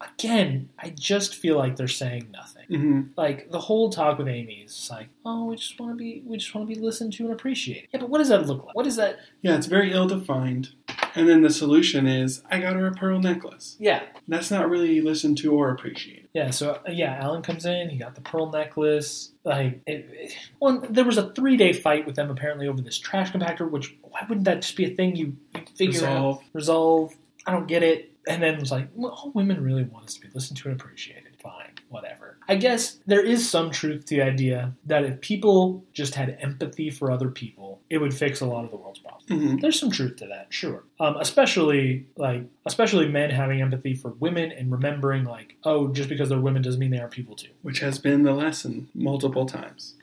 again, I just feel like they're saying nothing. hmm Like the whole talk with Amy is like, oh, we just want to be we just want to be listened to and appreciated. Yeah, but what does that look like? What is that? Yeah, it's very ill defined. And then the solution is, I got her a pearl necklace. Yeah, That's not really listened to or appreciated. Yeah, so yeah, Alan comes in. He got the pearl necklace. Like, it, it, well, there was a three day fight with them apparently over this trash compactor. Which why wouldn't that just be a thing you, you figure Resolve. out, resolve? I don't get it. And then it was like, well, all women really want us to be listened to and appreciated. Fine, whatever. I guess there is some truth to the idea that if people just had empathy for other people, it would fix a lot of the world's problems. hmm There's some truth to that, sure. Um, especially like especially men having empathy for women and remembering like, oh, just because they're women doesn't mean they aren't people too. Which has been the lesson multiple times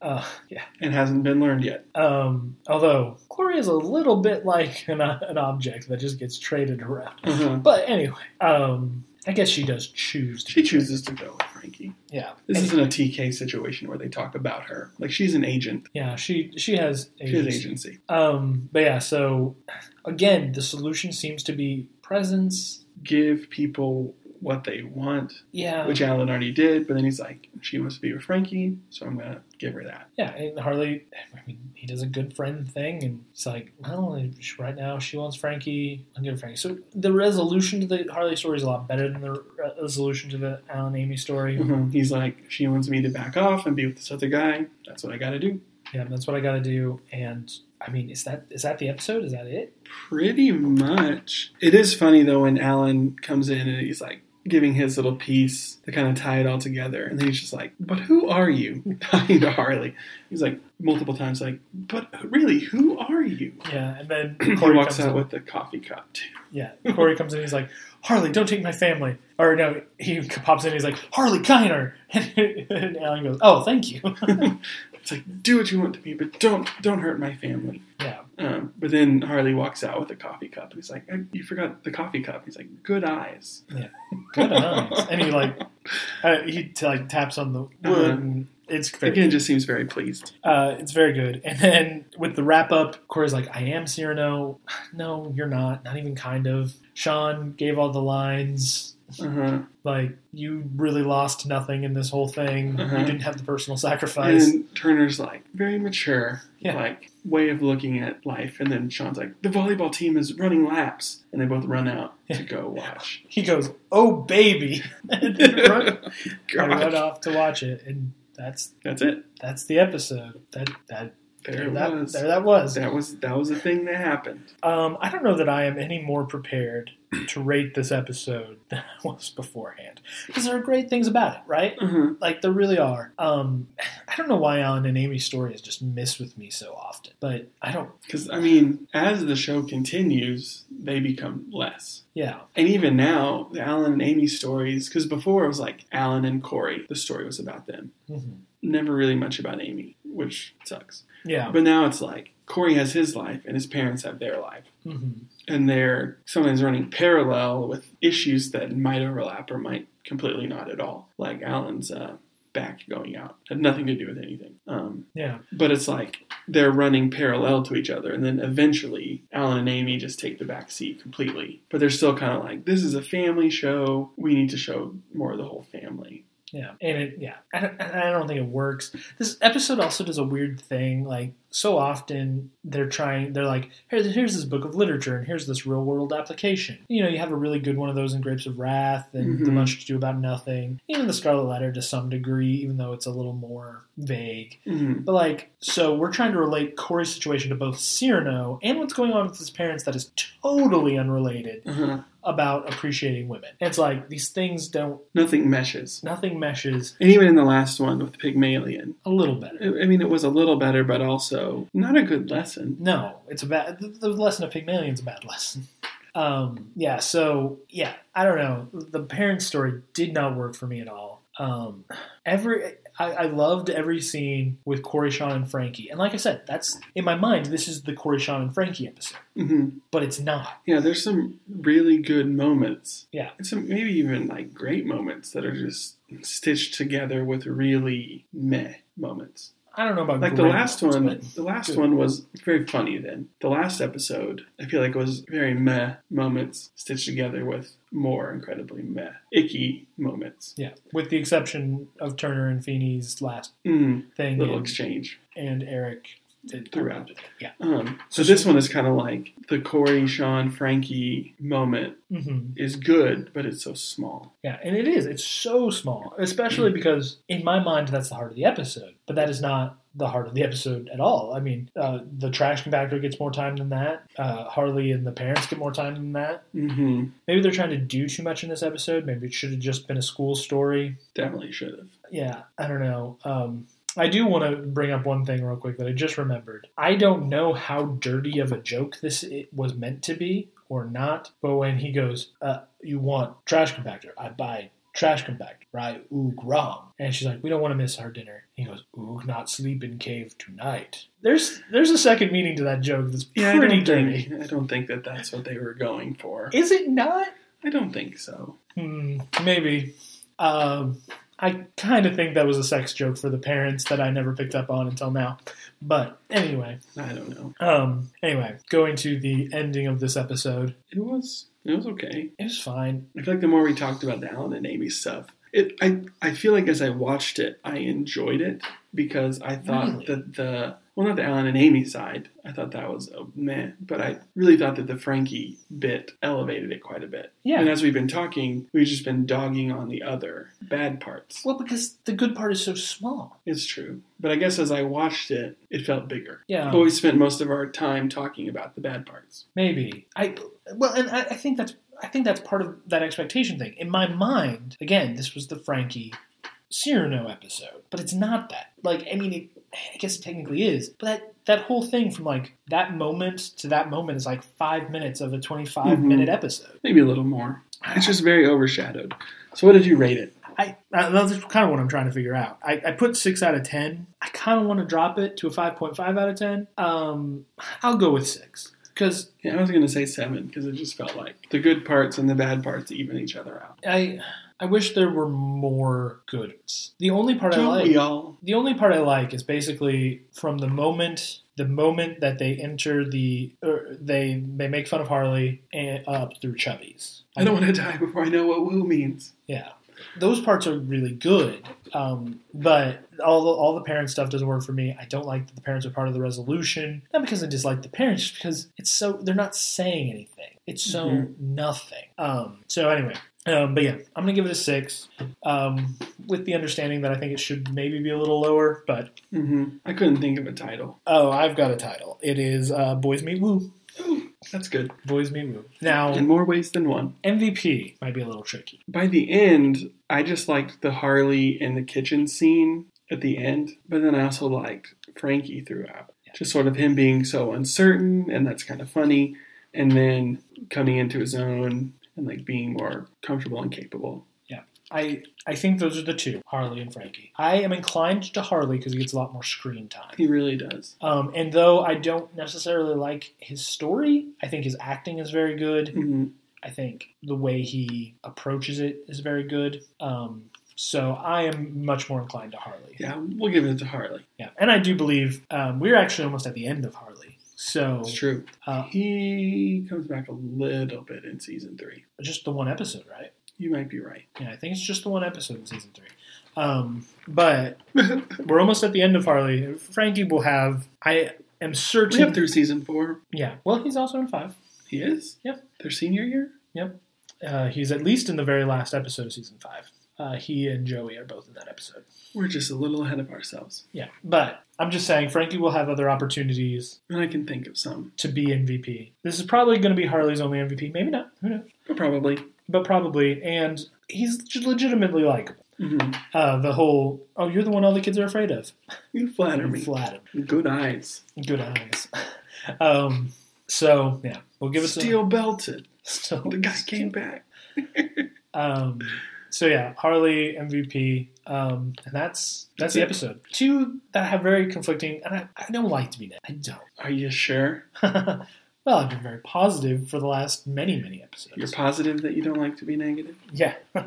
Uh, yeah. and hasn't been learned yet. Um, although Corey is a little bit like an, an object that just gets traded around. Uh-huh. But anyway, um, I guess she does choose. To She chooses to go with Frankie. Yeah. This isn't a TK situation where they talk about her. Like she's an agent. Yeah, she she has She has agency. agency. Um, but yeah, so again, the solution seems to be presence. Give people what they want, Yeah. which Alan already did. But then he's like, she wants to be with Frankie, so I'm gonna give her that. Yeah, and Harley, I mean, he does a good friend thing, and it's like, well, right now she wants Frankie, I'm giving Frankie. So the resolution to the Harley story is a lot better than the resolution to the Alan Amy story. Mhm. He's like, she wants me to back off and be with this other guy. That's what I got to do. Yeah, that's what I got to do. And I mean, is that is that the episode? Is that it? Pretty much. It is funny though when Alan comes in and he's like giving his little piece to kind of tie it all together, and then he's just like, "But who are you?" Talking to Harley, he's like multiple times, like, "But really, who are you?" Yeah, and then he Corey walks out in. with the coffee cup too. Yeah, Corey comes in. He's like, Harley, don't take my family. Or no, he pops in. He's like, Harley Keiner, and, and Alan goes, Oh, thank you. It's like, do what you want to me, but don't don't hurt my family. yeah, Um, but then Harley walks out with a coffee cup. He's like, "Uh, "You forgot the coffee cup." He's like, "Good eyes." Yeah, good eyes. And he like, uh, he t- like taps on the wood. Uh-huh. It's very Again, just seems very pleased. Uh, it's very good. And then with the wrap up, Corey's like, I am Cyrano. No, you're not. Not even kind of. Shawn gave all the lines. Uh-huh. Like, you really lost nothing in this whole thing. You didn't have the personal sacrifice. And Turner's like very mature, Yeah. like way of looking at life. And then Shawn's like, "The volleyball team is running laps," and they both run out to go watch. he goes, Oh, baby. and then run, run off to watch it. And that's that's it. that's the episode. That, that, There it that, was. there that was. That was that was a thing that happened. Um, I don't know that I am any more prepared to rate this episode than I was beforehand because there are great things about it, right? Uh-huh. Like there really are. Um, I don't know why Alan and Amy's story has just missed with me so often, but I don't. Because I mean, as the show continues, they become less. Yeah, And even now, the Alan and Amy stories, because before it was like Alan and Corey, the story was about them. Mhm. Never really much about Amy, which sucks. yeah, But now it's like Corey has his life and his parents have their life. hmm And they're sometimes running parallel with issues that might overlap or might completely not at all. Like Alan's uh, back going out. Had nothing to do with anything. Um, Yeah. but it's like they're running parallel to each other, and then eventually Alan and Amy just take the back seat completely. But they're still kind of like, this is a family show. We need to show more of the whole family. Yeah, and it yeah, I don't, I don't think it works. This episode also does a weird thing. Like so often, they're trying. They're like, Here, here's this book of literature, and here's this real world application. You know, you have a really good one of those in Grapes of Wrath, and The Mhm. Much to Do About Nothing. Even the Scarlet Letter to some degree, even though it's a little more vague. Mhm. But like, so we're trying to relate Corey's situation to both Cyrano and what's going on with his parents that is totally unrelated Uh-huh. about appreciating women. It's like these things don't. Nothing meshes. Nothing meshes And even in the last one with Pygmalion, a little better. I mean, it was a little better, but also not a good lesson. No, it's a bad. The, lesson of Pygmalion's a bad lesson. Um, yeah, so yeah, I don't know. The parent story did not work for me at all. Um, every I, I loved every scene with Corey, Shawn, and Frankie, and like I said, that's in my mind. This is the Corey, Shawn, and Frankie episode, hmm but it's not. Yeah, there's some really good moments. Yeah. And some maybe even like great moments that are just stitched together with really meh moments. I don't know about Like the last moments, one, the last good. one was very funny. Then the last episode, I feel like was very meh moments stitched together with more incredibly meh, icky moments. Yeah, with the exception of Turner and Feeny's last Mm, thing, little and, exchange. and Eric Throughout. Yeah. Um, so this one is kind of like the Corey, Shawn, Frankie moment hmm is good, but it's so small. Yeah, and it is. It's so small, especially because in my mind that's the heart of the episode, but that is not the heart of the episode at all. I mean, uh, the trash compactor gets more time than that. Uh, Harley and the parents get more time than that. hmm Maybe they're trying to do too much in this episode. Maybe it should have just been a school story. Definitely should have. Yeah, I don't know. Um, I do want to bring up one thing real quick that I just remembered. I don't know how dirty of a joke this was meant to be or not, but when he goes, uh, "You want trash compactor? I buy trash compactor, right? Ooh, wrong." And she's like, "We don't want to miss our dinner." He goes, "Ooh, not sleep in cave tonight." There's there's a second meaning to that joke that's Yeah, pretty don't dirty. think I don't think that that's what they were going for. Is it not? I don't think so. Hmm, maybe. Um, I kind of think that was a sex joke for the parents that I never picked up on until now. But anyway, I don't know. um, anyway, going to the ending of this episode, It was it was okay. it was fine. I feel like the more we talked about the Alan and Amy stuff, it I I feel like as I watched it, I enjoyed it because I thought Really? that the well not the Alan and Amy side, I thought that was a meh, but I really thought that the Frankie bit elevated it quite a bit. Yeah. And as we've been talking, we've just been dogging on the other bad parts. Well, because the good part is so small. It's true. But I guess as I watched it, it felt bigger. Yeah. But we spent most of our time talking about the bad parts. Maybe I well, and I, I think that's I think that's part of that expectation thing. In my mind, again, this was the Frankie Cyrano episode, but it's not that. Like, I mean, it, I guess it technically is, but that that whole thing from like that moment to that moment is like five minutes of a twenty-five Mhm. minute episode. Maybe a little more. It's just very overshadowed. So what did you rate it? I, I that's kind of what I'm trying to figure out. I, I put six out of ten. I kind of want to drop it to a five point five out of ten. Um, I'll go with six because Yeah, I was going to say seven because it just felt like the good parts and the bad parts even each other out. I I wish there were more goods. The only part I Don't like we all? the only part I like is basically from the moment the moment that they enter the or they they make fun of Harley and up through Chubbie's. I don't want to die before I know what woo means. Yeah, those parts are really good. Um, but all the, all the parent stuff doesn't work for me. I don't like that the parents are part of the resolution. Not because I dislike the parents, just because it's so they're not saying anything. It's so Mhm. nothing. Um, so anyway. Um, but yeah, I'm gonna give it a six, um, with the understanding that I think it should maybe be a little lower. But hmm I couldn't think of a title. oh, I've got a title. It is uh, "Boys Meet Woo." Ooh, that's good. Boys Meet Woo. Now In more ways than one. MVP might be a little tricky. By the end, I just liked the Harley in the kitchen scene at the end, but then I also liked Frankie throughout. Just sort of him being so uncertain, and that's kind of funny, and then coming into his own and like being more comfortable and capable. Yeah. I I think those are the two, Harley and Frankie. I am inclined to Harley because he gets a lot more screen time. He really does. Um, and though I don't necessarily like his story, I think his acting is very good. hmm I think the way he approaches it is very good. Um, So I am much more inclined to Harley. Yeah, we'll give it to Harley. Yeah, and I do believe um, we're actually almost at the end of Harley. So It's true. uh, He comes back a little bit in season three. just the one episode, right? You might be right. Yeah, I think it's just the one episode in season three. Um, but we're almost at the end of Harley. Frankie will have. I am we certain. have through season four. yeah. Well, he's also in five. He is? Yep. Their senior year? Yep. Uh, he's at least in the very last episode of season five. Uh, he and Joey are both in that episode. We're just a little ahead of ourselves. Yeah, but I'm just saying Frankie will have other opportunities And I can think of some. to be MVP. This is probably going to be Harley's only MVP. Maybe not. Who knows? But probably. But probably. And he's legitimately likable. hmm Uh, the whole, oh, you're the one all the kids are afraid of. You flatter me. Flat him. Good eyes. Good eyes. um, so, yeah, we'll give it Steel belted. So, The guy came back. Um, so yeah, Harley MVP, um, and that's that's the episode. Two that have very conflicting, and I, I don't like to be negative. I don't. Are you sure? well, I've been very positive for the last many many episodes. You're positive that you don't like to be negative? yeah.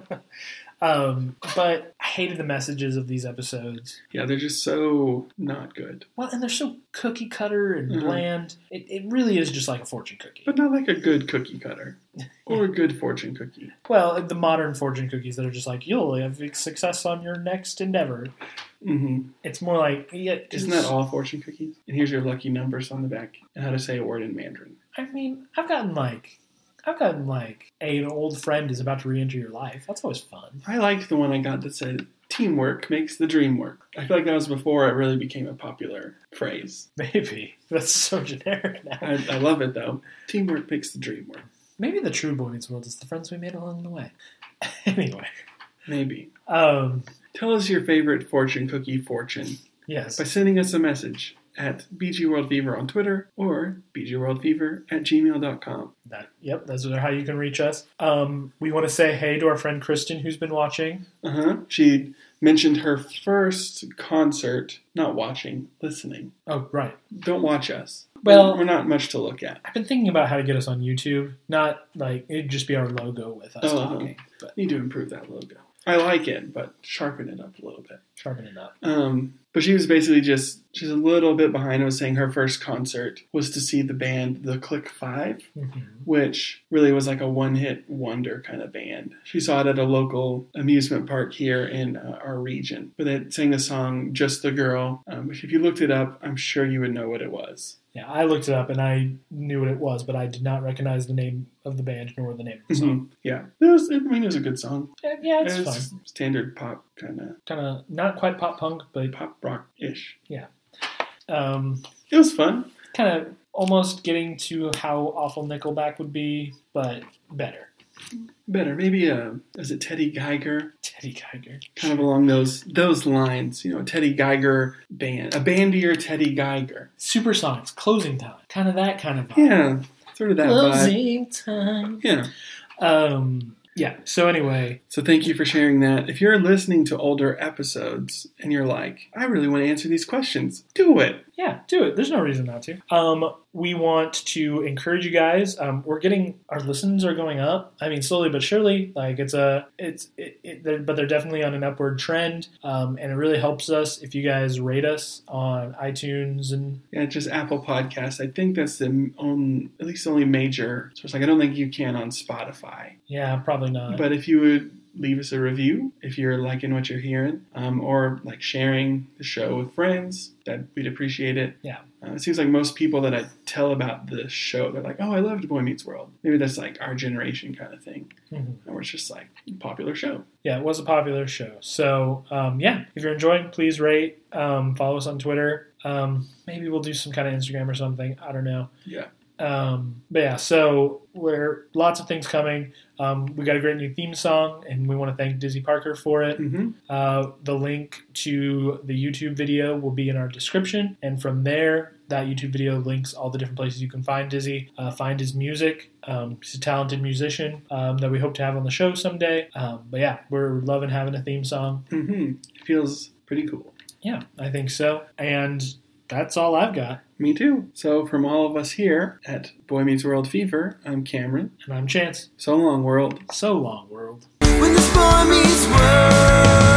um, but I hated the messages of these episodes. Yeah, they're just so not good. Well, and they're so cookie cutter and Mhm. bland. It, it really is just like a fortune cookie. But not like a good cookie cutter. Or a good fortune cookie. Well, the modern fortune cookies that are just like you'll have success on your next endeavor. hmm It's more like yeah, Isn't that all fortune cookies? And here's your lucky numbers on the back and how to say a word in Mandarin. I mean, I've gotten like, I've gotten like, an old friend is about to re-enter your life. That's always fun. I liked the one I got that said, teamwork makes the dream work. I feel like that was before it really became a popular phrase. Maybe that's so generic now. I, I love it though. Teamwork makes the dream work. Maybe the true Boy Meets World is the friends we made along the way. anyway, Maybe. um, Tell us your favorite fortune cookie fortune yes, by sending us a message at bgworldfever on Twitter or bgworldfever at gmail.com. that yep, those are how you can reach us. Um, we want to say hey to our friend Kristen who's been watching. Uh-huh. She mentioned her first concert, not watching, listening. Oh, right. Don't watch us. Well- we're not much to look at. I've been thinking about how to get us on YouTube. Not like it'd just be our logo with us Oh, talking, but Need to improve that logo. I like it, but sharpen it up a little bit. sharpen it up. Um, but she was basically just she's a little bit behind. I was saying her first concert was to see the band The Click Five, Mhm. which really was like a one-hit wonder kind of band. She saw it at a local amusement park here in uh, our region, but they sang the song "Just the Girl." Um, which, if you looked it up, I'm sure you would know what it was. Yeah, I looked it up and I knew what it was, but I did not recognize the name of the band nor the name of the song. Mhm. Yeah, it was. I mean, it was a good song. Yeah, yeah, it's It fine. standard pop kind of Kind of not quite pop punk, but pop rock ish. um, It was fun. kind of almost getting to how awful Nickelback would be, but better. Better, maybe. Uh, is it Teddy Geiger? Teddy Geiger. kind of along those those lines. You know, Teddy Geiger band, a bandier Teddy Geiger. Supersonics, closing time. Kind of that kind of vibe. Yeah, sort of that vibe. Closing time. Yeah. Um, yeah, so anyway, So thank you for sharing that. If you're listening to older episodes and you're like, I really want to answer these questions, do it. Yeah, do it. There's no reason not to. Um, we want to encourage you guys. Um, we're getting our listens are going up. I mean, slowly but surely. Like it's a, it's, it, it, they're, but they're definitely on an upward trend. Um, and it really helps us if you guys rate us on iTunes and Yeah, just Apple Podcasts. I think that's the only, at least the only major source. Like, I don't think you can on Spotify. yeah, probably not. But if you would leave us a review, if you're liking what you're hearing, um, or like sharing the show with friends, that we'd appreciate it. Yeah. Uh, it seems like most people that I tell about the show, they're like, "Oh, I loved Boy Meets World." Maybe that's like our generation kind of thing, Mhm. or it's just like a popular show. yeah, it was a popular show. So um, yeah, if you're enjoying, please rate, um, follow us on Twitter. Um, maybe we'll do some kind of Instagram or something. I don't know. Yeah. Um, but yeah, so we're lots of things coming. Um, we got a great new theme song, and we want to thank Dizzy Parker for it. hmm Uh, the link to the YouTube video will be in our description, and from there, that YouTube video links all the different places you can find Dizzy, uh, find his music. Um, he's a talented musician um, that we hope to have on the show someday. Um, but yeah, we're loving having a theme song. hmm It feels pretty cool. Yeah, I think so. And that's all I've got. Me too. So from all of us here at Boy Meets World Fever, I'm Cameron. And I'm Chance. So long, world. So long, world. When this boy meets world.